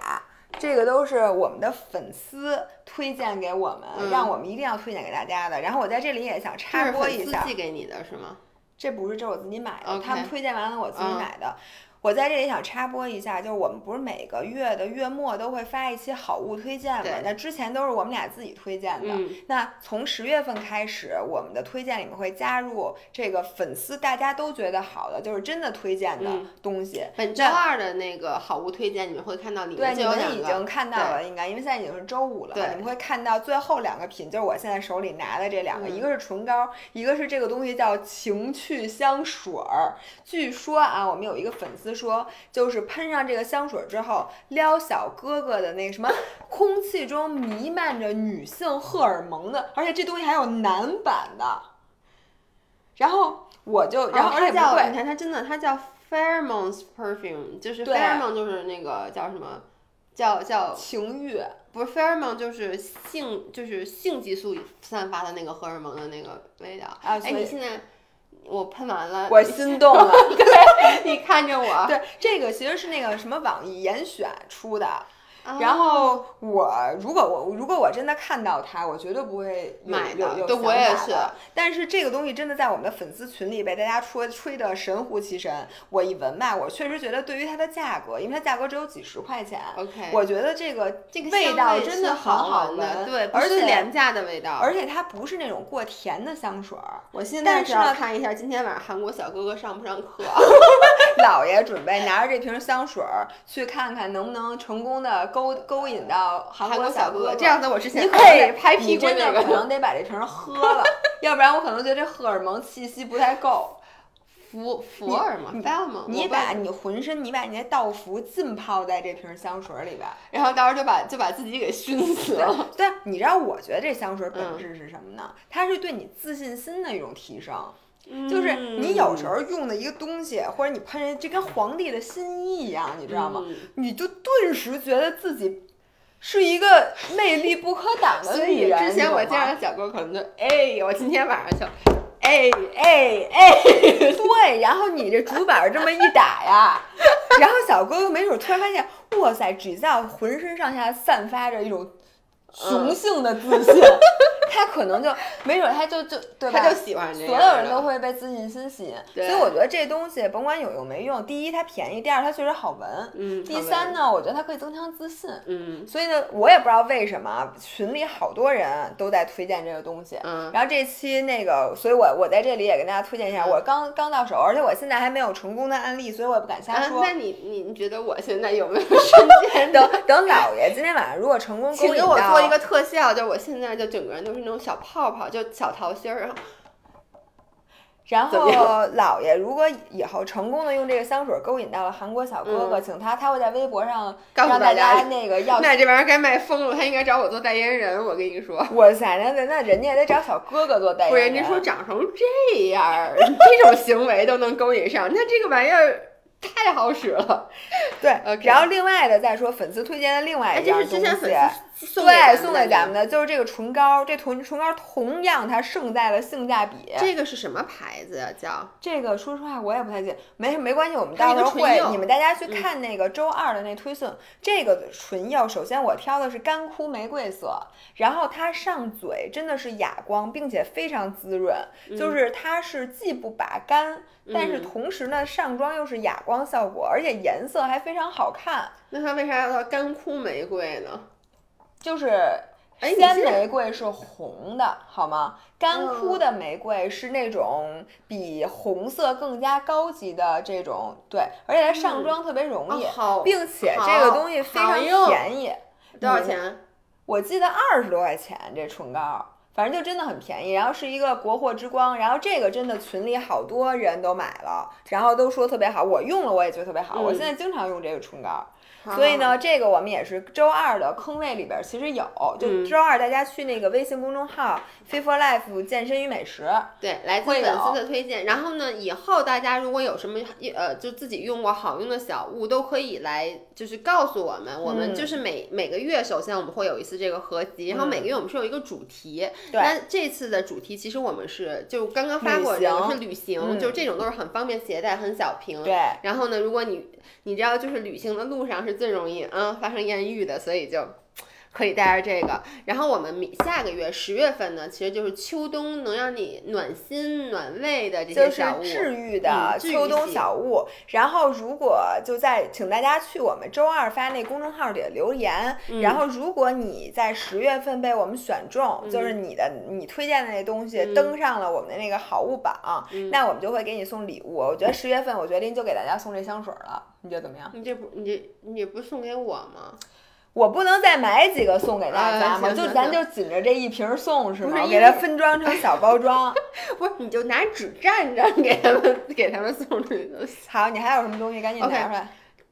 这个都是我们的粉丝推荐给我们，嗯让我们一定要推荐给大家的。然后我在这里也想插播一下，寄给你的是吗？这不是，这是我自己买的他们推荐完了我自己嗯买的。我在这里想插播一下，就是我们不是每个月的月末都会发一期好物推荐嘛？那之前都是我们俩自己推荐的。嗯那从十月份开始，我们的推荐里面会加入这个粉丝大家都觉得好的，就是真的推荐的嗯东西。本周二的那个好物推荐，你们会看到里对，面你就有两个们已经看到了，应该，因为现在已经是周五了，对你们会看到最后两个品，就是我现在手里拿的这两个，嗯一个是唇膏，一个是这个东西叫情趣香水儿。据说啊，我们有一个粉丝说，就是喷上这个香水之后，撩小哥哥的那个什么，空气中弥漫着女性荷尔蒙的，而且这东西还有男版的。然后我就，然后哦而且不贵，它叫你看它真的它叫 pheromones perfume，就是对 pheromone 就是那个叫什么？叫叫情欲。不是 pheromone 就是性就是性激素散发的那个荷尔蒙的那个味道。啊，哎，你现在我喷完了，我心动了。[laughs] 对你看着我，对，这个其实是那个什么网易严选出的。啊然后我如果我如果我真的看到它，我绝对不会买的有有对我也是但是这个东西真的在我们的粉丝群里被大家吹吹的神乎其神。我一闻吧，我确实觉得对于它的价格，因为它价格只有几十块钱，OK，我觉得这个这个味道真的很好好闻的，闻对，而且廉价的味道。而且它不是那种过甜的香水儿。我现在是要看一下今天晚上韩国小哥哥上不上课。[laughs] 姥爷准备拿着这瓶香水儿去看看能不能成功的勾勾引到韩韩国小哥哥哥，这样子我之前你可以拍屁你真股那个的可能得把这瓶儿喝了，[laughs] 要不然我可能觉得这荷尔蒙气息不太够。福福尔嘛 f e l m 你把你浑身，你把你那道服浸泡在这瓶香水儿里边儿。然后到时候就把就把自己给熏死了。对，你知道我觉得这香水儿本嗯质是什么呢？它是对你自信心的一种提升。就是你有时候用的一个东西，或者你喷人，这跟皇帝的新衣一样，你知道吗？嗯你就顿时觉得自己是一个魅力不可挡的所以女人。之前我见着小哥可能就哎，我今天晚上就哎哎哎，[laughs] 对，然后你这主板这么一打呀，然后小哥哥没准突然发现，哇塞，Giselle 浑身上下散发着一种雄性的自信，[laughs] 他可能就没准他就就对吧？他就喜欢这所有人都会被自信心吸引，所以我觉得这东西甭管有用没用，第一它便宜，第二它确实好闻，嗯，第三呢，我觉得它可以增强自信。嗯。所以呢，我也不知道为什么群里好多人都在推荐这个东西。嗯。然后这期那个，所以我我在这里也跟大家推荐一下，嗯。我刚刚到手，而且我现在还没有成功的案例，所以我也不敢瞎啊，说。那你你你觉得我现在有没有瞬间等等，姥爷今天晚上如果成功勾请给引到，我做一个特效，就我现在就整个人都是那种小泡泡，就小桃心儿，然后然后怎么样 [laughs] 姥爷如果以后成功的用这个香水勾引到了韩国小哥哥，嗯请他他会在微博上告诉让大家家那个要。那这玩意儿该卖疯了，他应该找我做代言人，我跟你说。[laughs] 哇塞，那那那人家也得找小哥哥做代言人。人家说长成这样，这种行为都能勾引上，那这个玩意儿太好使了。对然后另外的再说粉丝推荐的另外哎，一样东西，这是之前粉丝送对，送给咱们的就是这个唇膏，这唇唇膏同样它胜在了性价比。这个是什么牌子呀？叫这个说实话我也不太记得，没没关系，我们到时候会你们大家去嗯看那个周二的那推送。这个唇釉，首先我挑的是干枯玫瑰色，然后它上嘴真的是哑光，并且非常滋润，就是它是既不拔干，但是嗯同时呢上妆又是哑光效果，而且颜色还非常好看，那它为啥叫干枯玫瑰呢？就是。鲜玫瑰是红的，好吗？干枯嗯的玫瑰是那种比红色更加高级的这种，对，而且它上嗯妆特别容易，并且这个东西非常便宜，多少钱？我记得二十多块钱这唇膏，反正就真的很便宜，然后是一个国货之光，然后这个真的群里好多人都买了，然后都说特别好，我用了我也觉得特别好，我嗯现在经常用这个唇膏。好所以，呢，这个我们也是周二的坑位里边儿其实有，就嗯周二大家去那个微信公众号 “Fit for Life 健身与美食对，来自粉丝的推荐。然后呢，以后大家如果有什么呃，就自己用过好用的小物，都可以来就是告诉我们。我们嗯就是每每个月，首先我们会有一次这个合集，然后每个月我们是有一个主题。对那这次的主题其实我们是就刚刚发过然后是旅行，嗯就这种都是很方便携带，很小”。瓶。对，然后呢，如果你你知道，就是旅行的路上是最容易啊、发生艳遇的，所以就可以带着这个。然后我们明下个月十月份呢，其实就是秋冬能让你暖心暖胃的这就是些小物。治愈的秋冬小物。然后，如果就在，请大家去我们周二发那公众号底下留言。嗯然后，如果你在十月份被我们选中，就是你的你推荐的那东西嗯登上了我们的那个好物榜，那我们就会给你送礼物。我觉得十月份，我决定就给大家送这香水了，你觉得怎么样？你这不你这你这不送给我吗？我不能再买几个送给大家吗？就咱就紧着这一瓶送是吗？给它分装成小包装。[laughs] 不是，你就拿纸蘸着给他们 [laughs] 给他们送出去就行。好，你还有什么东西？赶紧拿出来。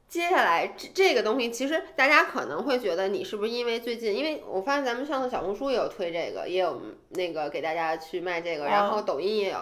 接下来这这个东西，其实大家可能会觉得你是不是因为最近，因为我发现咱们上次小红书也有推这个，也有那个给大家去卖这个，然后抖音也有。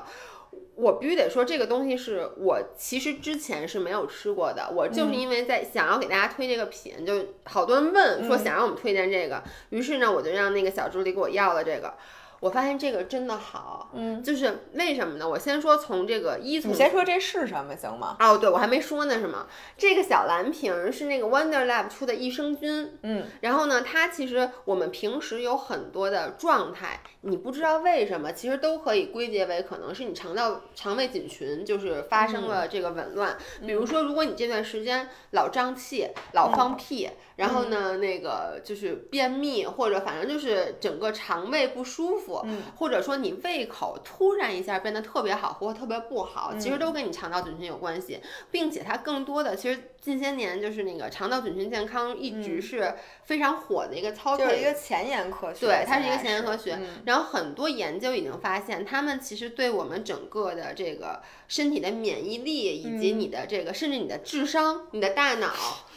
我必须得说，这个东西是我其实之前是没有吃过的，我就是因为在想要给大家推这个品，就好多人问说想让我们推荐这个，于是呢我就让那个小助理给我要了这个。我发现这个真的好，嗯，就是为什么呢？我先说从这个一从你先说这是什么行吗？哦，对，我还没说呢，是吗？这个小蓝瓶儿是那个 Wonder Lab 出的益生菌，嗯，然后呢，它其实我们平时有很多的状态，你不知道为什么，其实都可以归结为可能是你肠道肠胃菌群就是发生了这个紊乱。比如说，如果你这段时间老胀气、老放屁，然后呢，那个就是便秘，或者反正就是整个肠胃不舒服，或者说你胃口突然一下变得特别好或者特别不好，其实都跟你肠道菌群有关系，并且它更多的其实近些年就是那个肠道菌群健康一直是非常火的一个就是一个前沿科学，对，它是一个前沿科学。嗯然后很多研究已经发现，他们其实对我们整个的这个身体的免疫力，以及你的这个，甚至你的智商、你的大脑，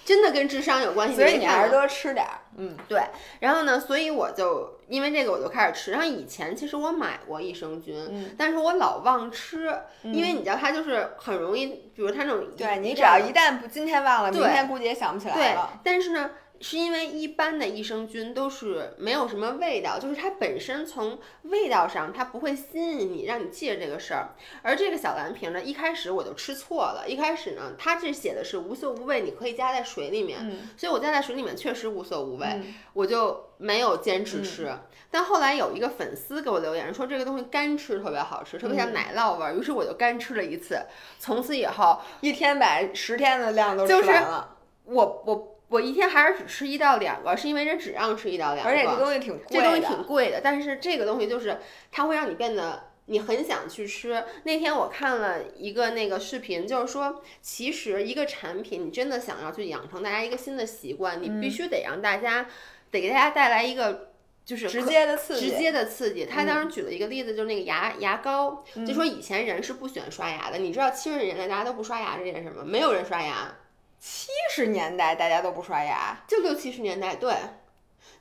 真的跟智商有关系。所以你还是多吃点儿。嗯，对，然后呢，所以我就因为这个我就开始吃。然后以前其实我买过益生菌，嗯但是我老忘吃，因为你知道它就是很容易，比如它那种对你只要一旦不今天忘了，明天估计也想不起来对了。，但是呢，是因为一般的益生菌都是没有什么味道，就是它本身从味道上它不会吸引你，让你记着这个事儿。而这个小蓝瓶呢，一开始我就吃错了，一开始呢，它这写的是无色无味，你可以加在水里面，嗯。所以我加在水里面确实无色无味，嗯。我就没有坚持吃。但后来有一个粉丝给我留言说这个东西干吃特别好吃，特别像奶酪味儿，于是我就干吃了一次，从此以后一天把十天的量都吃就是完了，我我我一天还是只吃一到两个，是因为人只让吃一到两个，而且这东西挺贵的。这东西挺贵的，但是这个东西就是它会让你变得。你很想去吃。那天我看了一个那个视频，就是说，其实一个产品，你真的想要去养成大家一个新的习惯，你必须得让大家，得给大家带来一个就是直接的刺激，直接的刺激。他当时举了一个例子，就是那个牙牙膏，就说以前人是不喜欢刷牙的。你知道七十年代大家都不刷牙这件事吗？没有人刷牙，七十年代大家都不刷牙，就六七十年代，对。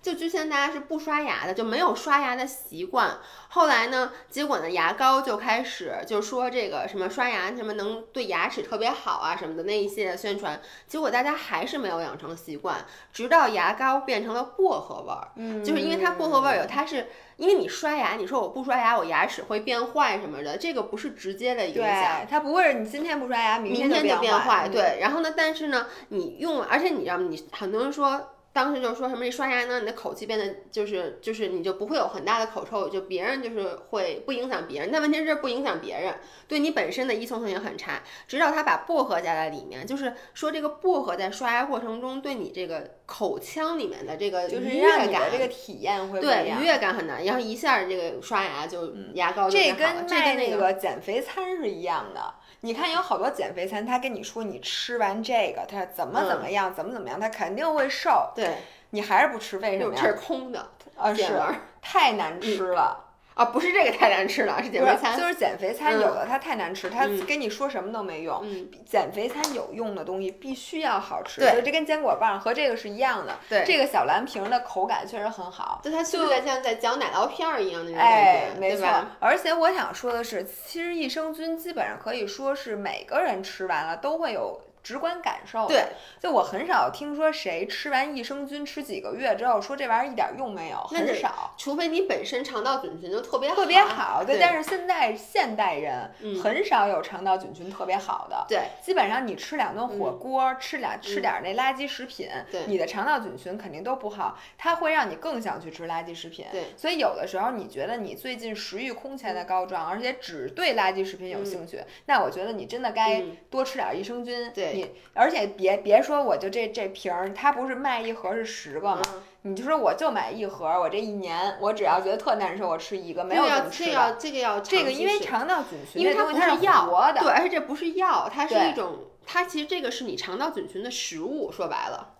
就之前大家是不刷牙的，就没有刷牙的习惯。后来呢，结果呢，牙膏就开始就说这个什么刷牙什么能对牙齿特别好啊什么的那一系列宣传，结果大家还是没有养成习惯，直到牙膏变成了薄荷味儿，嗯就是因为它薄荷味儿有，它是因为你刷牙，你说我不刷牙，我牙齿会变坏什么的，这个不是直接的影响。它不会是你今天不刷牙，明明天就就变坏，嗯对。然后呢，但是呢，你用，而且你知道吗？你很多人说，当时就说什么，你刷牙呢，你的口气变得就是就是你就不会有很大的口臭，就别人就是会不影响别人。但问题是不影响别人，对你本身的依从性也很差。直到他把薄荷加在里面，就是说这个薄荷在刷牙过程中对你这个口腔里面的这个就是愉悦感这个体验会对愉。悦感很难，然后一下这个刷牙就牙膏就这跟这跟那个减肥餐是一样的。你看有好多减肥餐，他跟你说你吃完这个，他怎么怎么样，怎么怎么样，他肯定会瘦。对，你还是不吃，为什么这是呀？空的啊，是太难吃了。啊，不是这个太难吃了，是减，肥餐。就是减肥餐，嗯有的它太难吃，它嗯跟你说什么都没用。嗯，减肥餐有用的东西必须要好吃，对就这跟坚果棒和这个是一样的。对这个小蓝瓶的口感确实很好。就它是不是在像在嚼奶酪片儿一样那种哎感，觉，没错？。而且我想说的是，其实益生菌基本上可以说是每个人吃完了都会有直观感受。对，就我很少听说谁吃完益生菌吃几个月之后说这玩意儿一点用没有，很少。除非你本身肠道菌群就特别特别好，对，但是现在现代人嗯很少有肠道菌群特别好的。对基本上你吃两顿火锅，吃俩吃点儿那垃圾食品，对你的肠道菌群肯定都不好，它会让你更想去吃垃圾食品。对，所以有的时候你觉得你最近食欲空前的高涨，而且只对垃圾食品有兴趣，那我觉得你真的该嗯多吃点儿益生菌。对你而且别别说我就这这瓶儿，它不是卖一盒是十个吗？嗯你就说我就买一盒，我这一年我只要觉得特难受，我吃一个，没有这个要怎么吃的。这个要这个因为肠道菌群因为它不是药活的，对，而且这不是药，它是一种，它其实这个是你肠道菌群的食物，说白了。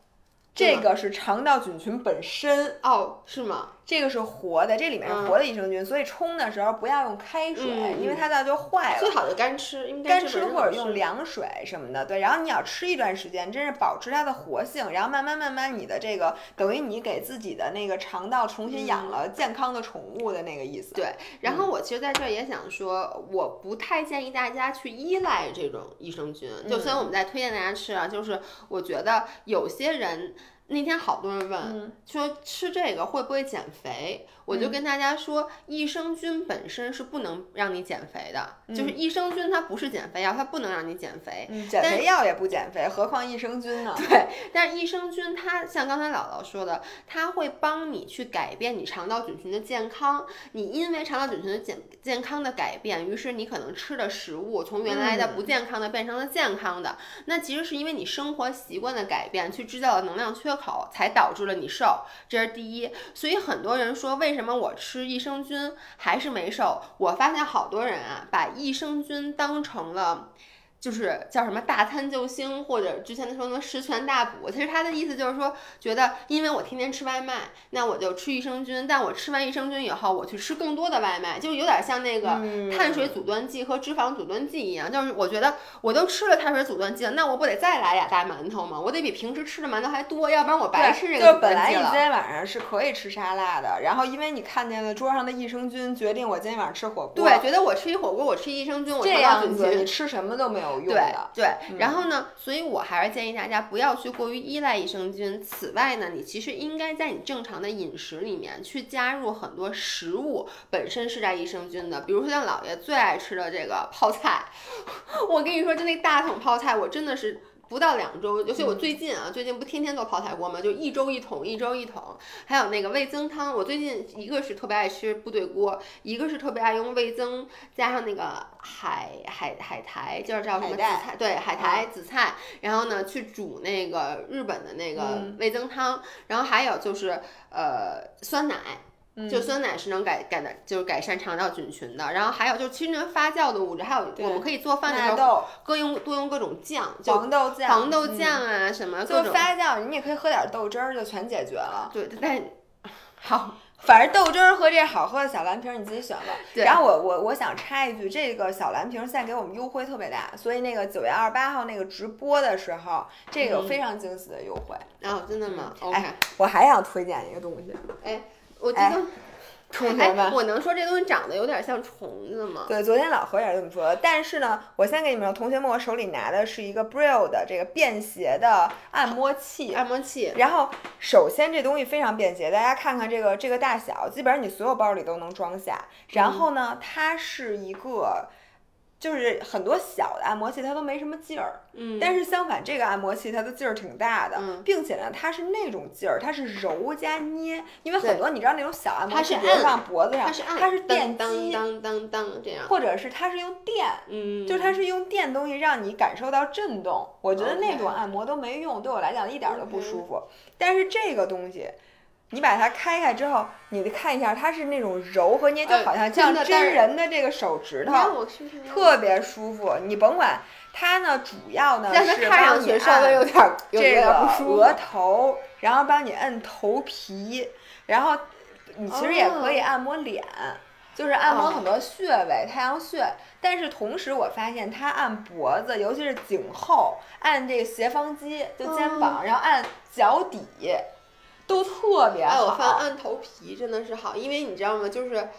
这个是肠道菌群本身，哦，是吗？这个是活的，这里面是嗯活的益生菌，所以冲的时候不要用开水，嗯因为它到就坏了。最好就干吃，因为干吃或者用凉水什么的，对，然后你要吃一段时间，真是保持它的活性，然后慢慢慢慢你的这个等于你给自己的那个肠道重新养了健康的宠物的那个意思。嗯对，然后我其实在这儿也想说，我不太建议大家去依赖这种益生菌。就虽然我们在推荐大家吃啊，就是我觉得有些人。那天好多人问、嗯。说吃这个会不会减肥，我就嗯跟大家说，益生菌本身是不能让你减肥的，就是益生菌它不是减肥药，它不能让你减肥。嗯，减肥药也不减肥，何况益生菌呢？[laughs] 对，但是益生菌它像刚才姥姥说的，它会帮你去改变你肠道菌群的健康。你因为肠道菌群的健健康的改变，于是你可能吃的食物从原来的不健康的变成了健康的。那其实是因为你生活习惯的改变，去制造了能量缺口，才导致了你瘦。这是第一。所以很多人说，为为什么我吃益生菌还是没瘦？我发现好多人啊，把益生菌当成了。就是叫什么大餐救星，或者之前的说什么十全大补。其实他的意思就是说，觉得因为我天天吃外卖，那我就吃益生菌。但我吃完益生菌以后，我去吃更多的外卖，就有点像那个嗯碳水阻断剂和脂肪阻断剂一样。就是我觉得我都吃了碳水阻断剂了，那我不得再来俩大馒头吗？我得比平时吃的馒头还多，要不然我白吃这个阻就是本来。你今天晚上是可以吃沙拉的，然后因为你看见了桌上的益生菌，决定我今天晚上吃火锅。对，觉得我吃一火锅，我吃益生菌，我这样子你。吃什么都没有用对的。对，然后呢，所以我还是建议大家不要去过于依赖益生菌。此外呢，你其实应该在你正常的饮食里面去加入很多食物本身是带益生菌的，比如说像姥爷最爱吃的这个泡菜。[laughs] 我跟你说，就那大桶泡菜，我真的是。不到两周，尤其我最近啊，最近不天天做泡菜锅吗？就一周一桶，一周一桶。还有那个味增汤，我最近一个是特别爱吃部队锅，一个是特别爱用味增加上那个海海海苔，就是叫什么紫菜，对，海苔、紫菜，然后呢去煮那个日本的那个嗯味增汤，然后还有就是呃酸奶。就酸奶是能改改的，就是改善肠道菌群的。然后还有就是其实发酵的物质，还有我们可以做饭的时候，各用多用各种酱，就黄豆酱、黄豆嗯酱啊什么各就种。发酵，你也可以喝点豆汁儿，就全解决了。对，但 [laughs] 好反正豆汁儿和这好喝的小蓝瓶儿你自己选吧。然后我我我想插一句，这个小蓝瓶儿现在给我们优惠特别大，所以那个九月二十八号那个直播的时候，这个非常惊喜的优惠。哦，真的吗？OK，哎，我还想推荐一个东西，哎，我觉哎得，哎，同学们。我能说这东西长得有点像虫子吗？对，昨天老何也是这么说的。但是呢，我先给你们说，同学们，我手里拿的是一个 Brill 的这个便携的按摩器。按摩器，然后，首先这东西非常便携，大家看看这个这个大小，基本上你所有包里都能装下。然后呢，它是一个，就是很多小的按摩器它都没什么劲儿，嗯，但是相反这个按摩器它的劲儿挺大的，嗯并且呢它是那种劲儿，它是揉加捏，因为很多你知道那种小按摩器，它是比如按放脖子上，它是按，它是电当击，当当当这样，或者是它是用电。嗯，就是它是用电东西让你感受到震动，我觉得那种按摩都没用，对我来讲一点儿都不舒服。但是这个东西，你把它开开之后，你看一下，它是那种揉和捏，就呃好像像真人的这个手指头，特别舒服。你甭管它呢，主要呢但是是看上帮你去稍微有按点这个舒服额头，然后帮你摁头皮，然后你其实也可以哦按摩脸。就是按摩哦很多穴位，太阳穴。但是同时，我发现它按脖子，尤其是颈后，按这个斜方肌，就肩膀，然后按脚底，都特别哎，好。我发现按头皮真的是好，因为你知道吗？就是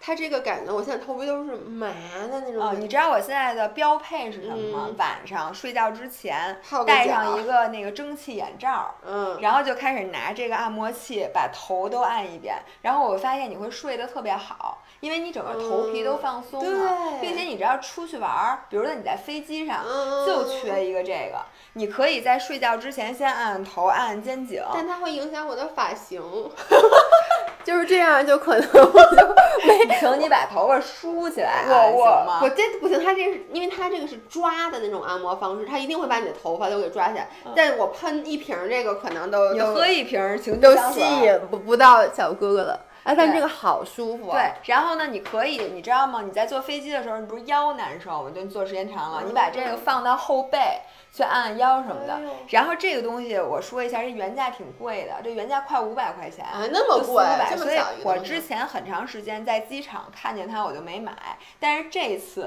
它这个感觉，我现在头皮都是麻的那种啊、感觉。你知道我现在的标配是什么吗？嗯晚上睡觉之前戴上一个那个蒸汽眼罩，嗯，然后就开始拿这个按摩器把头都按一遍，然后我发现你会睡得特别好，因为你整个头皮都放松了，并且你知道出去玩儿，比如说你在飞机上。嗯就缺一个这个，你可以在睡觉之前先按按头，按按肩颈。但它会影响我的发型，[laughs] 就是这样就可能我就 [laughs] 请你把头发梳起来、啊，我我我这不行，它这是因为它这个是抓的那种按摩方式，它一定会把你的头发都给抓起来。但我喷一瓶儿这个可能都你喝一瓶情都吸引不不到小哥哥了。哎，但这个好舒服啊！对，然后呢，你可以，你知道吗？你在坐飞机的时候，你不是腰难受吗？就你坐时间长了，你把这个放到后背去按按腰什么的哎。然后这个东西我说一下，这原价挺贵的，这原价快五百块钱。啊，那么就四五贵，百，这么所以小一个东西我之前很长时间在机场看见它，我就没买。但是这次，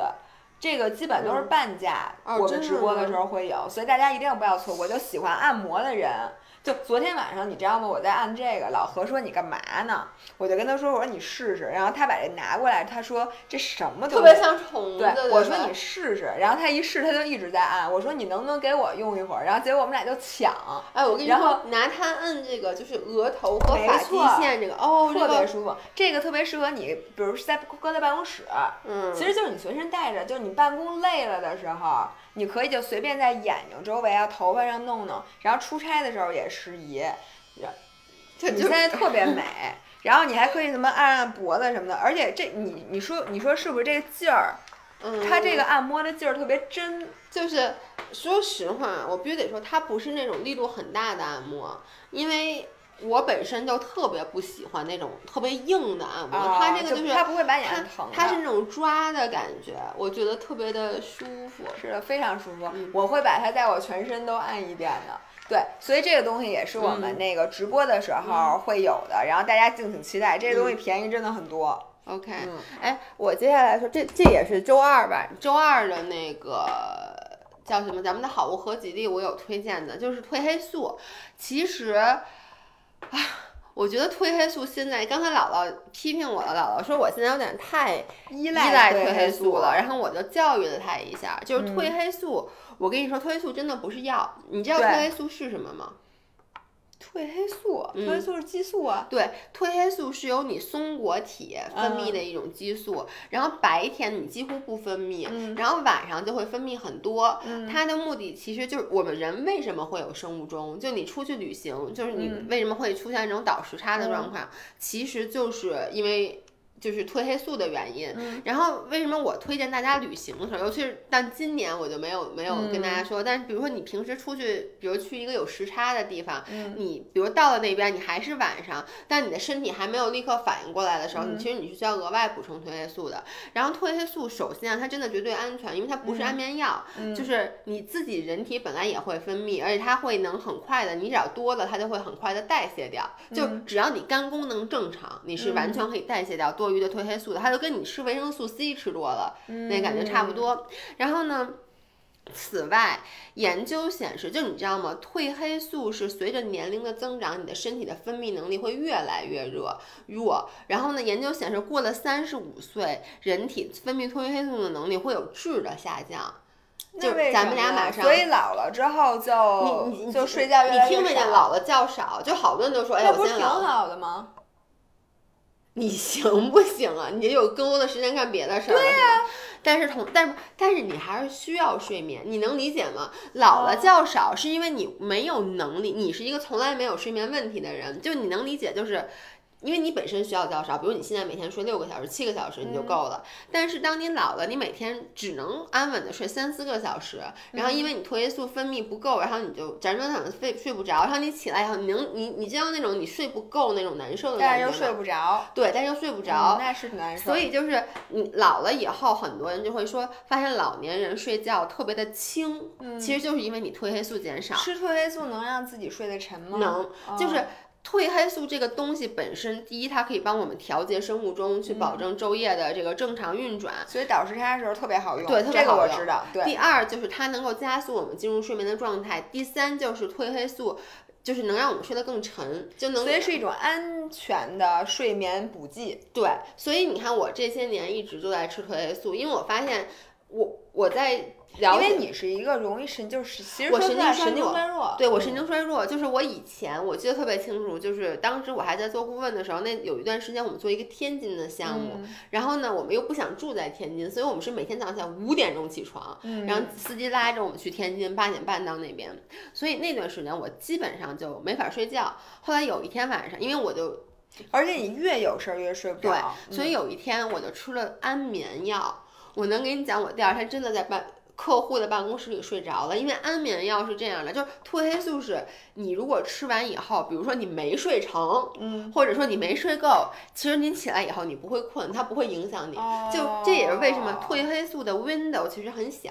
这个基本都是嗯半价，哦我们直播的时候会有，所以大家一定不要错过。就喜欢按摩的人，就昨天晚上你知道吗？我在按这个，老何说你干嘛呢？我就跟他说，我说你试试。然后他把这拿过来，他说这什么东西？特别像虫子。对，对我说你试试，然后他一试，他就一直在按。我说你能不能给我用一会儿？然后结果我们俩就抢，哎，我跟你然后说，拿它摁这个就是额头和发际线这个，哦，特别舒服。这个特别适合你，比如是在搁在办公室，嗯，其实就是你随身带着，就是你办公累了的时候，你可以就随便在眼睛周围啊、头发上弄弄，然后出差的时候也适宜。[laughs] 你现在特别 [laughs] 美，然后你还可以什么按按脖子什么的，而且这你你说你说是不是这个劲儿？嗯，它这个按摩的劲儿特别真。就是说实话，我必须得说，它不是那种力度很大的按摩，因为我本身就特别不喜欢那种特别硬的按摩，它这个就是它不会把你按疼的。它是那种抓的感觉，我觉得特别的舒服。是的，非常舒服。嗯我会把它在我全身都按一遍的。对，所以这个东西也是我们嗯那个直播的时候会有的，然后大家敬请期待。这个东西嗯便宜真的很多。OK，嗯哎，我接下来说，这这也是周二吧？周二的那个叫什么？咱们的好物合集里，我有推荐的，就是褪黑素。其实，啊，我觉得褪黑素现在，刚才姥姥批评我了，姥姥说我现在有点太依依赖褪褪黑素了，然后我就教育了他一下，就是嗯褪黑素。我跟你说，褪黑素真的不是药，你知道褪黑素是什么吗？褪黑素，嗯褪黑素是激素啊。对，褪黑素是由你松果体分泌的一种激素，然后白天你几乎不分泌，嗯然后晚上就会分泌很多。嗯它的目的其实就是我们人为什么会有生物钟，就你出去旅行，就是你嗯为什么会出现这种倒时差的状况，其实就是因为。就是褪黑素的原因。嗯。然后为什么我推荐大家旅行的时候，尤其是但今年我就没有没有跟大嗯。家说，但是比如说你平时出去，比如去一个有时差的地方，嗯。你比如到了那边，你还是晚上，但你的身体还没有立刻反应过来的时候，嗯。你其实你是需要额外补充褪黑素的。然后褪黑素首先啊，它真的绝对安全，因为它不是安眠药，嗯。就是你自己人体本来也会分泌，而且它会能很快的，你只要多了，它就会很快的代谢掉。就嗯。只要你肝功能正常，你是完全可以代谢掉多余的褪黑素的，它就跟你吃维生素 C 吃多了那感觉差不多。然后呢？此外，研究显示，就你知道吗？褪黑素是随着年龄的增长，你的身体的分泌能力会越来越热弱。然后呢，研究显示，过了三十五岁，人体分泌褪黑素的能力会有质的下降。就咱们俩马上所以老了之后就你你就睡觉越来越少没见老了觉少，就好多人都说，哎，那不是挺我现在老了。好的吗？你行不行啊？你有更多的时间干别的事儿。对呀、但是同但是但是你还是需要睡眠，你能理解吗？老了哦觉少是因为你没有能力，你是一个从来没有睡眠问题的人，就你能理解，就是因为你本身需要较少，比如你现在每天睡六个小时、七个小时你就够了。但是当你老了，你每天只能安稳的睡三四个小时，然后因为你褪黑素分泌不够，然后你就辗转反侧睡睡不着，然后你起来以后，你能你你知道那种你睡不够那种难受的感觉吗？但是又睡不着，对，但是又睡不着。嗯那是难受。所以就是你老了以后，很多人就会说，发现老年人睡觉特别的轻，其实就是因为你褪黑素减少。吃褪黑素能让自己睡得沉吗？能，哦就是褪黑素这个东西本身，第一它可以帮我们调节生物钟，去保证昼夜的这个正常运转。所以倒时差的时候特别好用。对特别这个我知道。对，第二就是它能够加速我们进入睡眠的状态。第三就是褪黑素，就是能让我们睡得更沉，就能所以是一种安全的睡眠补剂。对，所以你看我这些年一直都在吃褪黑素，因为我发现我我在因为你是一个容易神，就是其实我神经衰弱。对我嗯神经衰弱，就是我以前我记得特别清楚，就是当时我还在做顾问的时候，那有一段时间我们做一个天津的项目，嗯然后呢，我们又不想住在天津，所以我们是每天早上五点钟起床，嗯然后司机拉着我们去天津，八点半到那边，所以那段时间我基本上就没法睡觉。后来有一天晚上，因为我就而且你越有事儿越睡不对着。，所以有一天我就吃了安眠药。我能给你讲，我第二天真的在办客户的办公室里睡着了，因为安眠药是这样的，就是褪黑素是你如果吃完以后，比如说你没睡成，嗯，或者说你没睡够，其实你起来以后你不会困，它不会影响你。就这也是为什么哦褪黑素的 window 其实很小，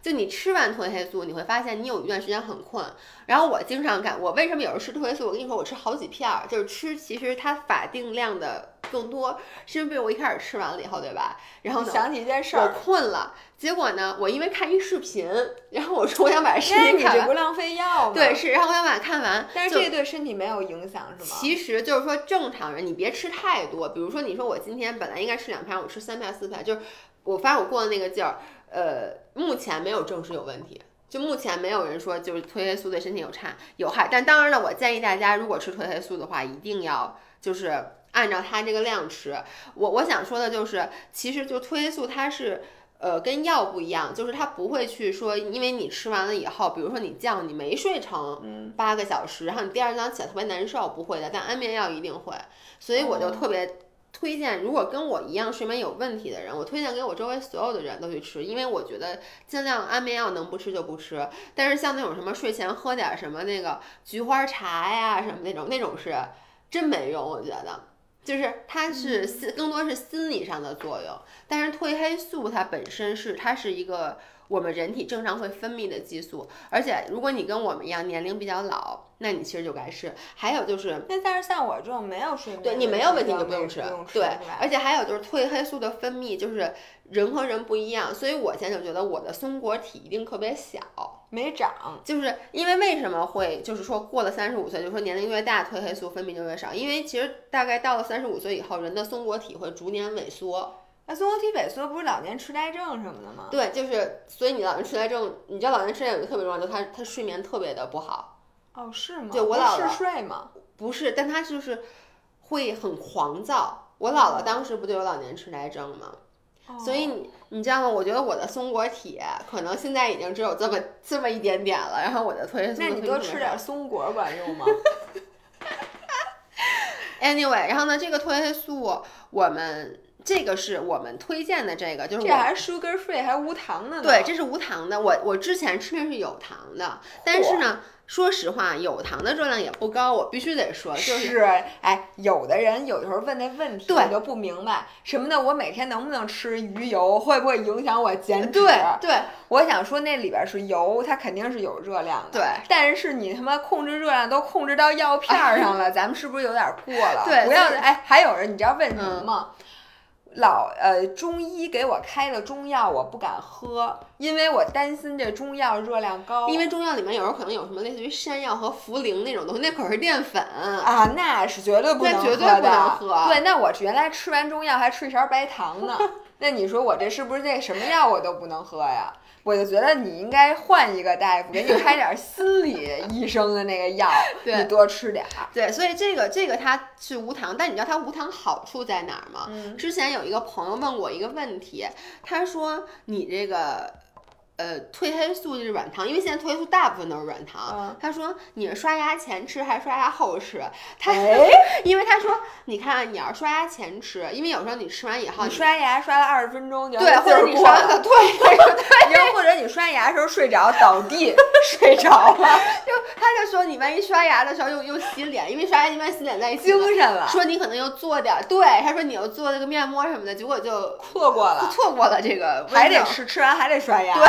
就你吃完褪黑素，你会发现你有一段时间很困。然后我经常干，我为什么有时候吃褪黑素？我跟你说，我吃好几片儿，就是吃其实它法定量的更多，是因为我一开始吃完了以后，对吧？然后呢，想起一件事儿我，困了，结果呢，我因为看一视频，然后我说我想把视频看完，你这不浪费药吗？对，，是，然后我想把它看完，但是就这对身体没有影响是吗？其实就是说，正常人你别吃太多。比如说，你说我今天本来应该吃两片，我吃三片四片，就是我发现我过的那个劲儿，呃，目前没有证实有问题。就目前没有人说就是褪黑素对身体有差有害，但当然了，我建议大家如果吃褪黑素的话，一定要就是按照它这个量吃。我我想说的就是，其实就褪黑素它是。呃，跟药不一样，就是它不会去说，因为你吃完了以后，比如说你觉你没睡成八个小时，然后你第二天早上起来特别难受，不会的。但安眠药一定会，所以我就特别推荐，如果跟我一样睡眠有问题的人，我推荐给我周围所有的人都去吃，因为我觉得尽量安眠药能不吃就不吃。但是像那种什么睡前喝点什么那个菊花茶呀什么那种，那种是真没用，我觉得。就是它是心更多是心理上的作用，但是褪黑素它本身是它是一个我们人体正常会分泌的激素，而且如果你跟我们一样年龄比较老，那你其实就该吃。还有就是那但是像我这种没有睡眠，对你没有问题你就不不用吃，用吃对，而且还有就是褪黑素的分泌，就是人和人不一样，所以我现在就觉得我的松果体一定特别小，没长。就是因为为什么会就是说过了三十五岁，就说年龄越大褪黑素分泌就越少，因为其实大概到了三十五岁以后，人的松果体会逐年萎缩，那松果体萎缩不是老年痴呆症什么的吗？对，就是所以你老年痴呆症，你知道老年痴呆症有一个特别重要，就他他睡眠特别的不好，哦，是吗？对我姥姥姥睡吗？不是，但他就是会很狂躁。我姥姥当时不就有老年痴呆症吗？所以你你知道吗？我觉得我的松果体可能现在已经只有这么这么一点点了，然后我的褪黑素那你多吃点松果管用吗？[laughs] Anyway，然后呢，这个褪黑素我们这个是我们推荐的这个，就是这还是 sugar free 还无糖的呢。对，这是无糖的。我我之前吃的是有糖的，但是呢，说实话，有糖的热量也不高，我必须得说，就是是，哎，有的人有的时候问那问题，我就不明白什么呢？我每天能不能吃鱼油？会不会影响我减脂？对对我想说那里边是油，它肯定是有热量的。对，但是你他妈控制热量都控制到药片儿上了，[laughs] 咱们是不是有点过了？对不要哎，还有人你知道问什么嗯吗？老呃，中医给我开的中药我不敢喝，因为我担心这中药热量高。因为中药里面有时候可能有什么类似于山药和茯苓那种东西，那可是淀粉。啊，那是绝对不能那绝对不能喝对，那我原来吃完中药还吃一勺白糖呢。[laughs] 那你说我这是不是这什么药我都不能喝呀？我就觉得你应该换一个大夫，给你开点心理医生的那个药，[laughs] 你多吃点儿。对，所以这个这个它是无糖，但你知道它无糖好处在哪儿吗？嗯之前有一个朋友问我一个问题，他说你这个。呃，褪黑素就是软糖，因为现在褪黑素大部分都是软糖。嗯他说你是刷牙前吃还是刷牙后吃？他、哎，因为他说，你看你要刷牙前吃，因为有时候你吃完以后，你刷牙刷了二十分钟，就对，或者你刷了 [laughs] 对，又或者你刷牙的时候睡着倒地 [laughs] 睡着了，就他就说你万一刷牙的时候又又洗脸，因为刷牙一般洗脸在一起精，神了，说你可能又做点儿，对，他说你又做那个面膜什么的，结果就错过了，错过了这个还得吃，吃完还得刷牙。对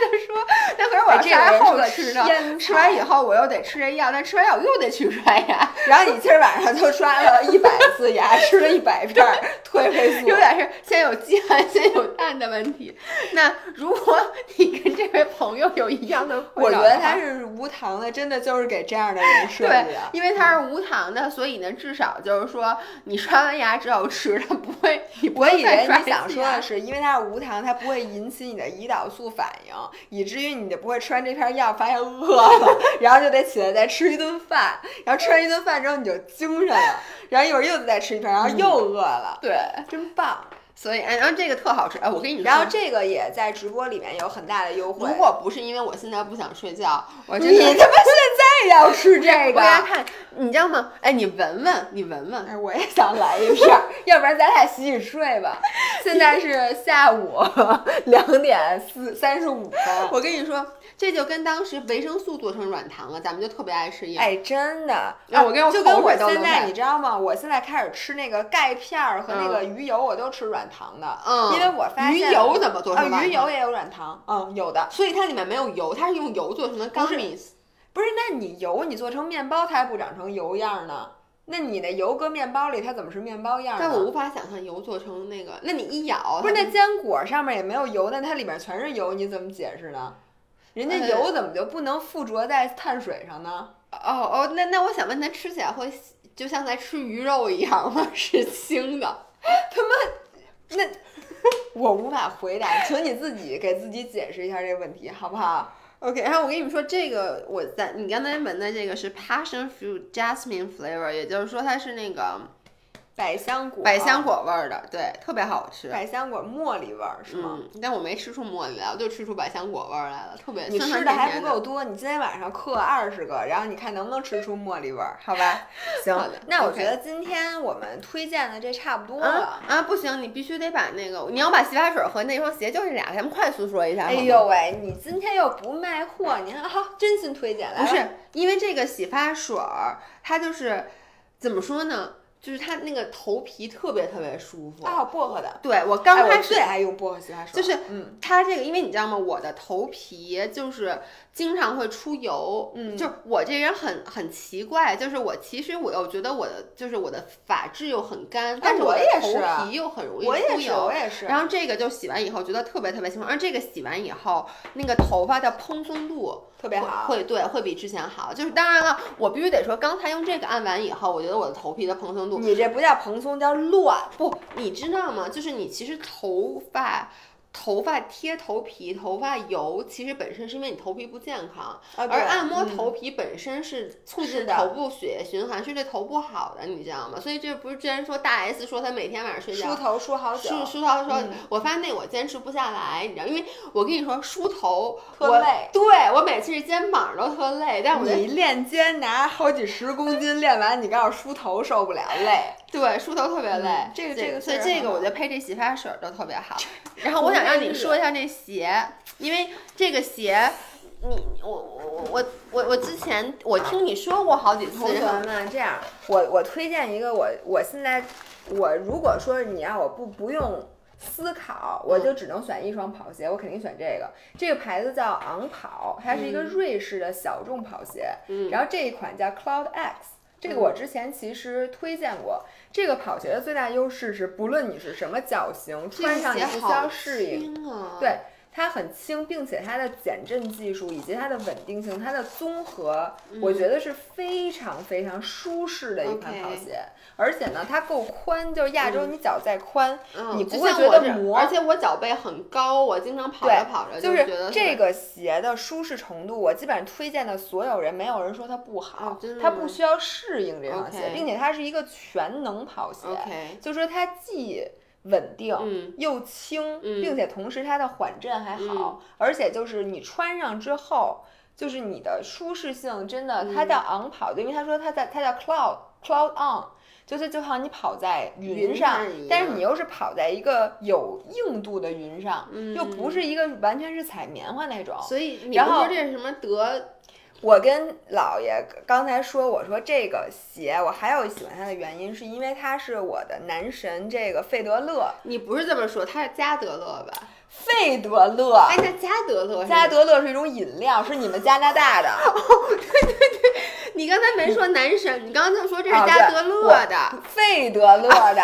就说，那可是我吃呢，天吃完以后我又得吃这药，但吃完药我又得去刷牙，然后你今儿晚上就刷了一百次牙，吃了一百片儿 [laughs] 褪黑素，有点是先有鸡还先有蛋的问题。那如果你跟这位朋友有一样的困 [laughs] 我觉得它是无糖的，真的就是给这样的人设计对的。，因为它是无糖的，所以呢，至少就是说，你刷完牙之后吃，它不会，我以为你想说的是，因为它是无糖，它不会引起你的胰岛素反应，以至于你就不会吃完这片药发现饿了，[laughs] 然后就得起来再吃一顿饭，然后吃完一顿饭之后你就精神了，然后一会儿又再吃一片，然后又饿了，对，真棒。所以哎，然后这个特好吃，哎，我跟你说，然后这个也在直播里面有很大的优惠。如果不是因为我现在不想睡觉，我真你他妈现在要吃这个大家看，你知道吗？哎，你闻闻，你闻闻，哎，我也想来一片儿，[laughs] 要不然咱俩洗洗睡吧。现在是下午 [laughs] 两点四三十五分。我跟你说，这就跟当时维生素做成软糖了，咱们就特别爱吃一样。哎，真的，哎我跟我就跟我现在，你知道吗？我现在开始吃那个钙片儿和那个鱼油，我都吃软糖的，嗯因为我发现鱼油怎么做成啊，软糖鱼油也有软糖，嗯，有的。所以它里面没有油，它是用油做成的不是 gummies。不是，那你油你做成面包，它还不长成油样儿呢？那你那油搁面包里，它怎么是面包样？但我无法想象油做成那个，那你一咬，不是，那坚果上面也没有油，但它里面全是油，你怎么解释呢？人家呃油怎么就不能附着在碳水上呢？哦哦，那那我想问，它吃起来会就像在吃鱼肉一样吗？[laughs] 是腥的？[laughs] 那我无法回答，请你自己给自己解释一下这个问题，好不好？OK，然后我跟你们说，这个我在你刚才闻的这个是 passion fruit jasmine flavor，也就是说它是那个百香果，百香，果味儿的，对，特别好吃。百香果茉莉味儿是吗？嗯，但我没吃出茉莉来，我就吃出百香果味儿来了，特别你吃的还不够多，你今天晚上嗑二十个，然后你看能不能吃出茉莉味儿，好吧？[laughs] 行，那我觉得今天我们推荐的这差不多啊了。啊，不行，你必须得把那个，你要把洗发水和那双鞋就这俩，咱们快速说一下。哎呦喂，你今天又不卖货，你看好，真心推荐来了不是，因为这个洗发水儿，它就是怎么说呢？就是它那个头皮特别特别舒服。啊，薄荷的。对我刚开始最爱用薄荷洗发水，就是嗯，它这个，因为你知道吗？我的头皮就是经常会出油，嗯就我这人很很奇怪，就是我其实我又觉得我的就是我的发质又很干，但是我的头皮又很容易我也是，出油我。也是。然后这个就洗完以后觉得特别特别清爽，而这个洗完以后，那个头发的蓬松度特别好，会对会比之前好。就是当然了，我必须得说，刚才用这个按完以后，我觉得我的头皮的蓬松度你这不叫蓬松，叫乱。不，你知道吗？就是你其实头发头发贴头皮、头发油，其实本身是因为你头皮不健康，啊而按摩嗯头皮本身是促进头部血液循环，是对头部好的，你知道吗？所以这不是之前说大 S 说她每天晚上睡觉。梳头梳好久，梳梳头说，嗯。我发现那我坚持不下来，你知道，因为我跟你说梳头我特累。对我每次是肩膀都特累，但我觉得你练肩拿好几十公斤，练完你告诉梳头受不了，累。对，梳头特别累，嗯这个这个所以这个我觉得配这洗发水儿都特别好。然后我想让你说一下那鞋，因为这个鞋，你我我我我我我之前我听你说过好几次同，学们，这样，我我推荐一个我我现在我如果说你让我不不用思考，我就只能选一双跑鞋，我肯定选这个。这个牌子叫昂跑，它是一个嗯瑞士的小众跑鞋，嗯然后这一款叫 Cloud X。这个我之前其实推荐过。这个跑鞋的最大优势是，不论你是什么脚型，穿上你不需要好适应。啊，对，它很轻，并且它的减震技术以及它的稳定性，它的综合，我觉得是非常非常舒适的一款跑鞋。而且呢，它够宽，就是亚洲你脚再宽，嗯，你不会觉得磨而且我脚背很高，我经常跑着跑着就觉得这个鞋的舒适程度，我基本上推荐的所有人，没有人说它不好它不需要适应这双鞋并且它是一个全能跑鞋。就说它既稳定。嗯。又轻，嗯。并且同时它的缓震还好，而且就是你穿上之后，就是你的舒适性真的，它嗯叫昂跑，因为他说它在它叫 cloud cloud on，就是就好像你跑在云云上但是你又是跑在一个有硬度的云上，又不是一个完全是踩棉花那种。所以你然后不说这是什么德我跟姥爷刚才说，我说这个鞋我还有喜欢它的原因，是因为它是我的男神这个费德勒，你不是这么说，他是加德勒吧？费德勒。哎，那加德勒是加德勒是一种饮料，是你们加拿大的。哦，对对对你刚才没说男神，你刚刚就说这是哦加德勒的。费德勒的。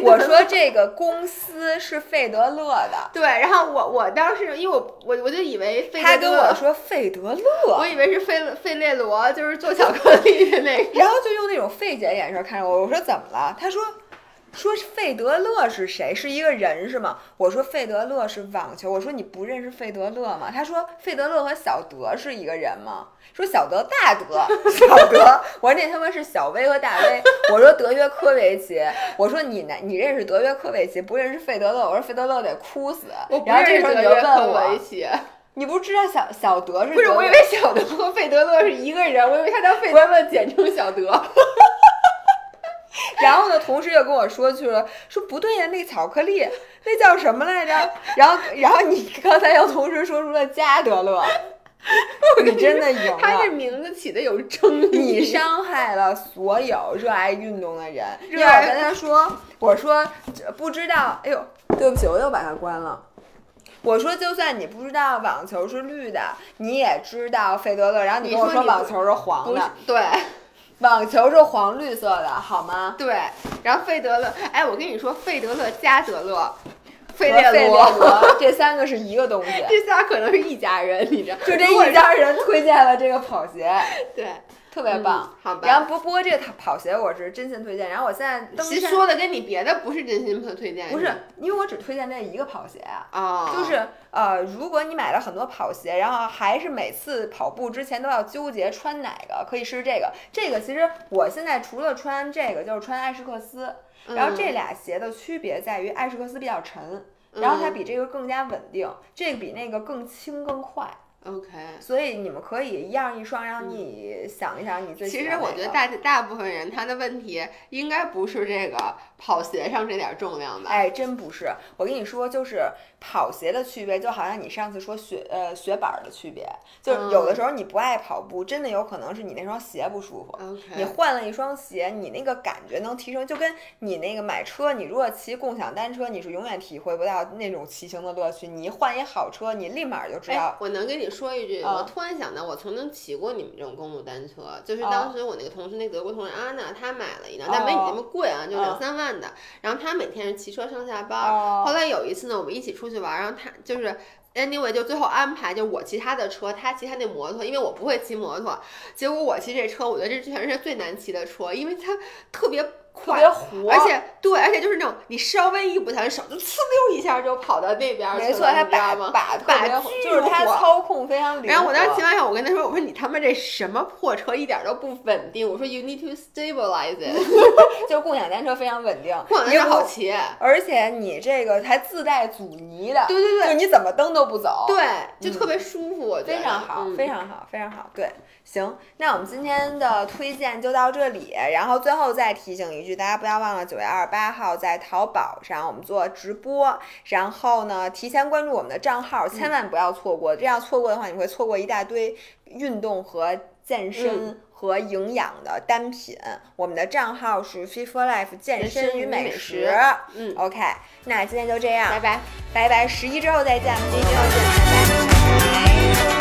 费德我说这个公司是费德勒的，对，然后我我当时因为我我我就以为费他德勒跟我，说费德勒，我以为是费费列罗，就是做巧克力的那个。然后就用那种费解的眼神看着我，我说怎么了？他说。说费德勒是谁？是一个人是吗？我说费德勒是网球。我说你不认识费德勒吗？他说费德勒和小德是一个人吗？说小德大德 [laughs] 小德。我说那他妈是小威和大威。我说德约科维奇。我说你呢？你认识德约科维奇，不认识费德勒？我说费德勒得哭死。我不然后这认识时候你就问德约科维我，奇，你不知道小小德是不是，我以为小德和费德勒是一个人，我以为他叫费德勒，简称小德。[laughs] [laughs] 然后呢，同事又跟我说去了，说不对呀，那巧克力那叫什么来着？然后，然后你刚才又同时说出了加德勒，你真的赢了他这。名字起的有争议。你伤害了所有热爱运动的人，因为热爱我跟他说，我说这不知道，哎呦，对不起，我又把它关了。我说，就算你不知道网球是绿的，你也知道费德勒，然后你跟我说网球是黄的，对网球是黄绿色的，好吗？对，然后费德勒，哎，我跟你说，费德勒加德勒，费列罗，罗这三个是一个东西。[laughs] 这仨可能是一家人，你知道？就这一家人推荐了这个跑鞋，[laughs] 对，特别棒。嗯好吧然后不不过这个跑鞋我是真心推荐。然后我现在登山其实说的跟你别的不是真心推荐，不是，因为我只推荐这一个跑鞋啊。啊，就是呃，如果你买了很多跑鞋，然后还是每次跑步之前都要纠结穿哪个，可以试试这个。这个其实我现在除了穿这个，就是穿艾士克斯。然后这俩鞋的区别在于艾士克斯比较沉，然后它嗯比这个更加稳定，这个比那个更轻更快。OK。所以你们可以一样一双，让你想一想你最喜欢哪其实我觉得大大部分人他的问题应该不是这个跑鞋上这点重量吧？哎，真不是。我跟你说，就是跑鞋的区别，就好像你上次说雪呃雪板儿的区别，就是有的嗯时候你不爱跑步，真的有可能是你那双鞋不舒服。你换了一双鞋，你那个感觉能提升，就跟你那个买车，你如果骑共享单车，你是永远体会不到那种骑行的乐趣。你一换一好车，你立马就知哎道，。我能跟你说一句，啊我突然想到，我曾经骑过你们这种公路单车，就是啊当时我那个同事，那德国同事安娜，她买了一辆，哦但没你那么贵啊，就啊两三万的。然后她每天是骑车上下班后来有一次呢，我们一起出去玩儿，然后她就是 anyway 就最后安排，就我骑她的车，她骑她那摩托，因为我不会骑摩托。结果我骑这车，我觉得这全是最难骑的车，因为它特别特别活，而且对，而且就是那种你稍微一不小心手就呲溜一下就跑到那边去了，没错，他把把把把就是他操控非常灵活。然后我当时骑完以后，我跟他说：“我说你他妈这什么破车，一点都不稳定。”我说：“You need to stabilize it。[laughs] [laughs] ”就是共享单车非常稳定，共享单车好骑，而且你这个还自带阻尼的，对对对，就你怎么蹬都不走，对，就特别舒服，我觉得非常好，非常好，非常好，对。行，那我们今天的推荐就到这里。然后最后再提醒一句，大家不要忘了九月二十八号在淘宝上我们做直播。然后呢，提前关注我们的账号，千万不要错过。这样错过的话，你会错过一大堆运动和健身和营养的单品。我们的账号是 Fit for Life 健身与美食。嗯，OK，那今天就这样，拜拜，拜拜。十一之后再见，十一之后见，拜拜。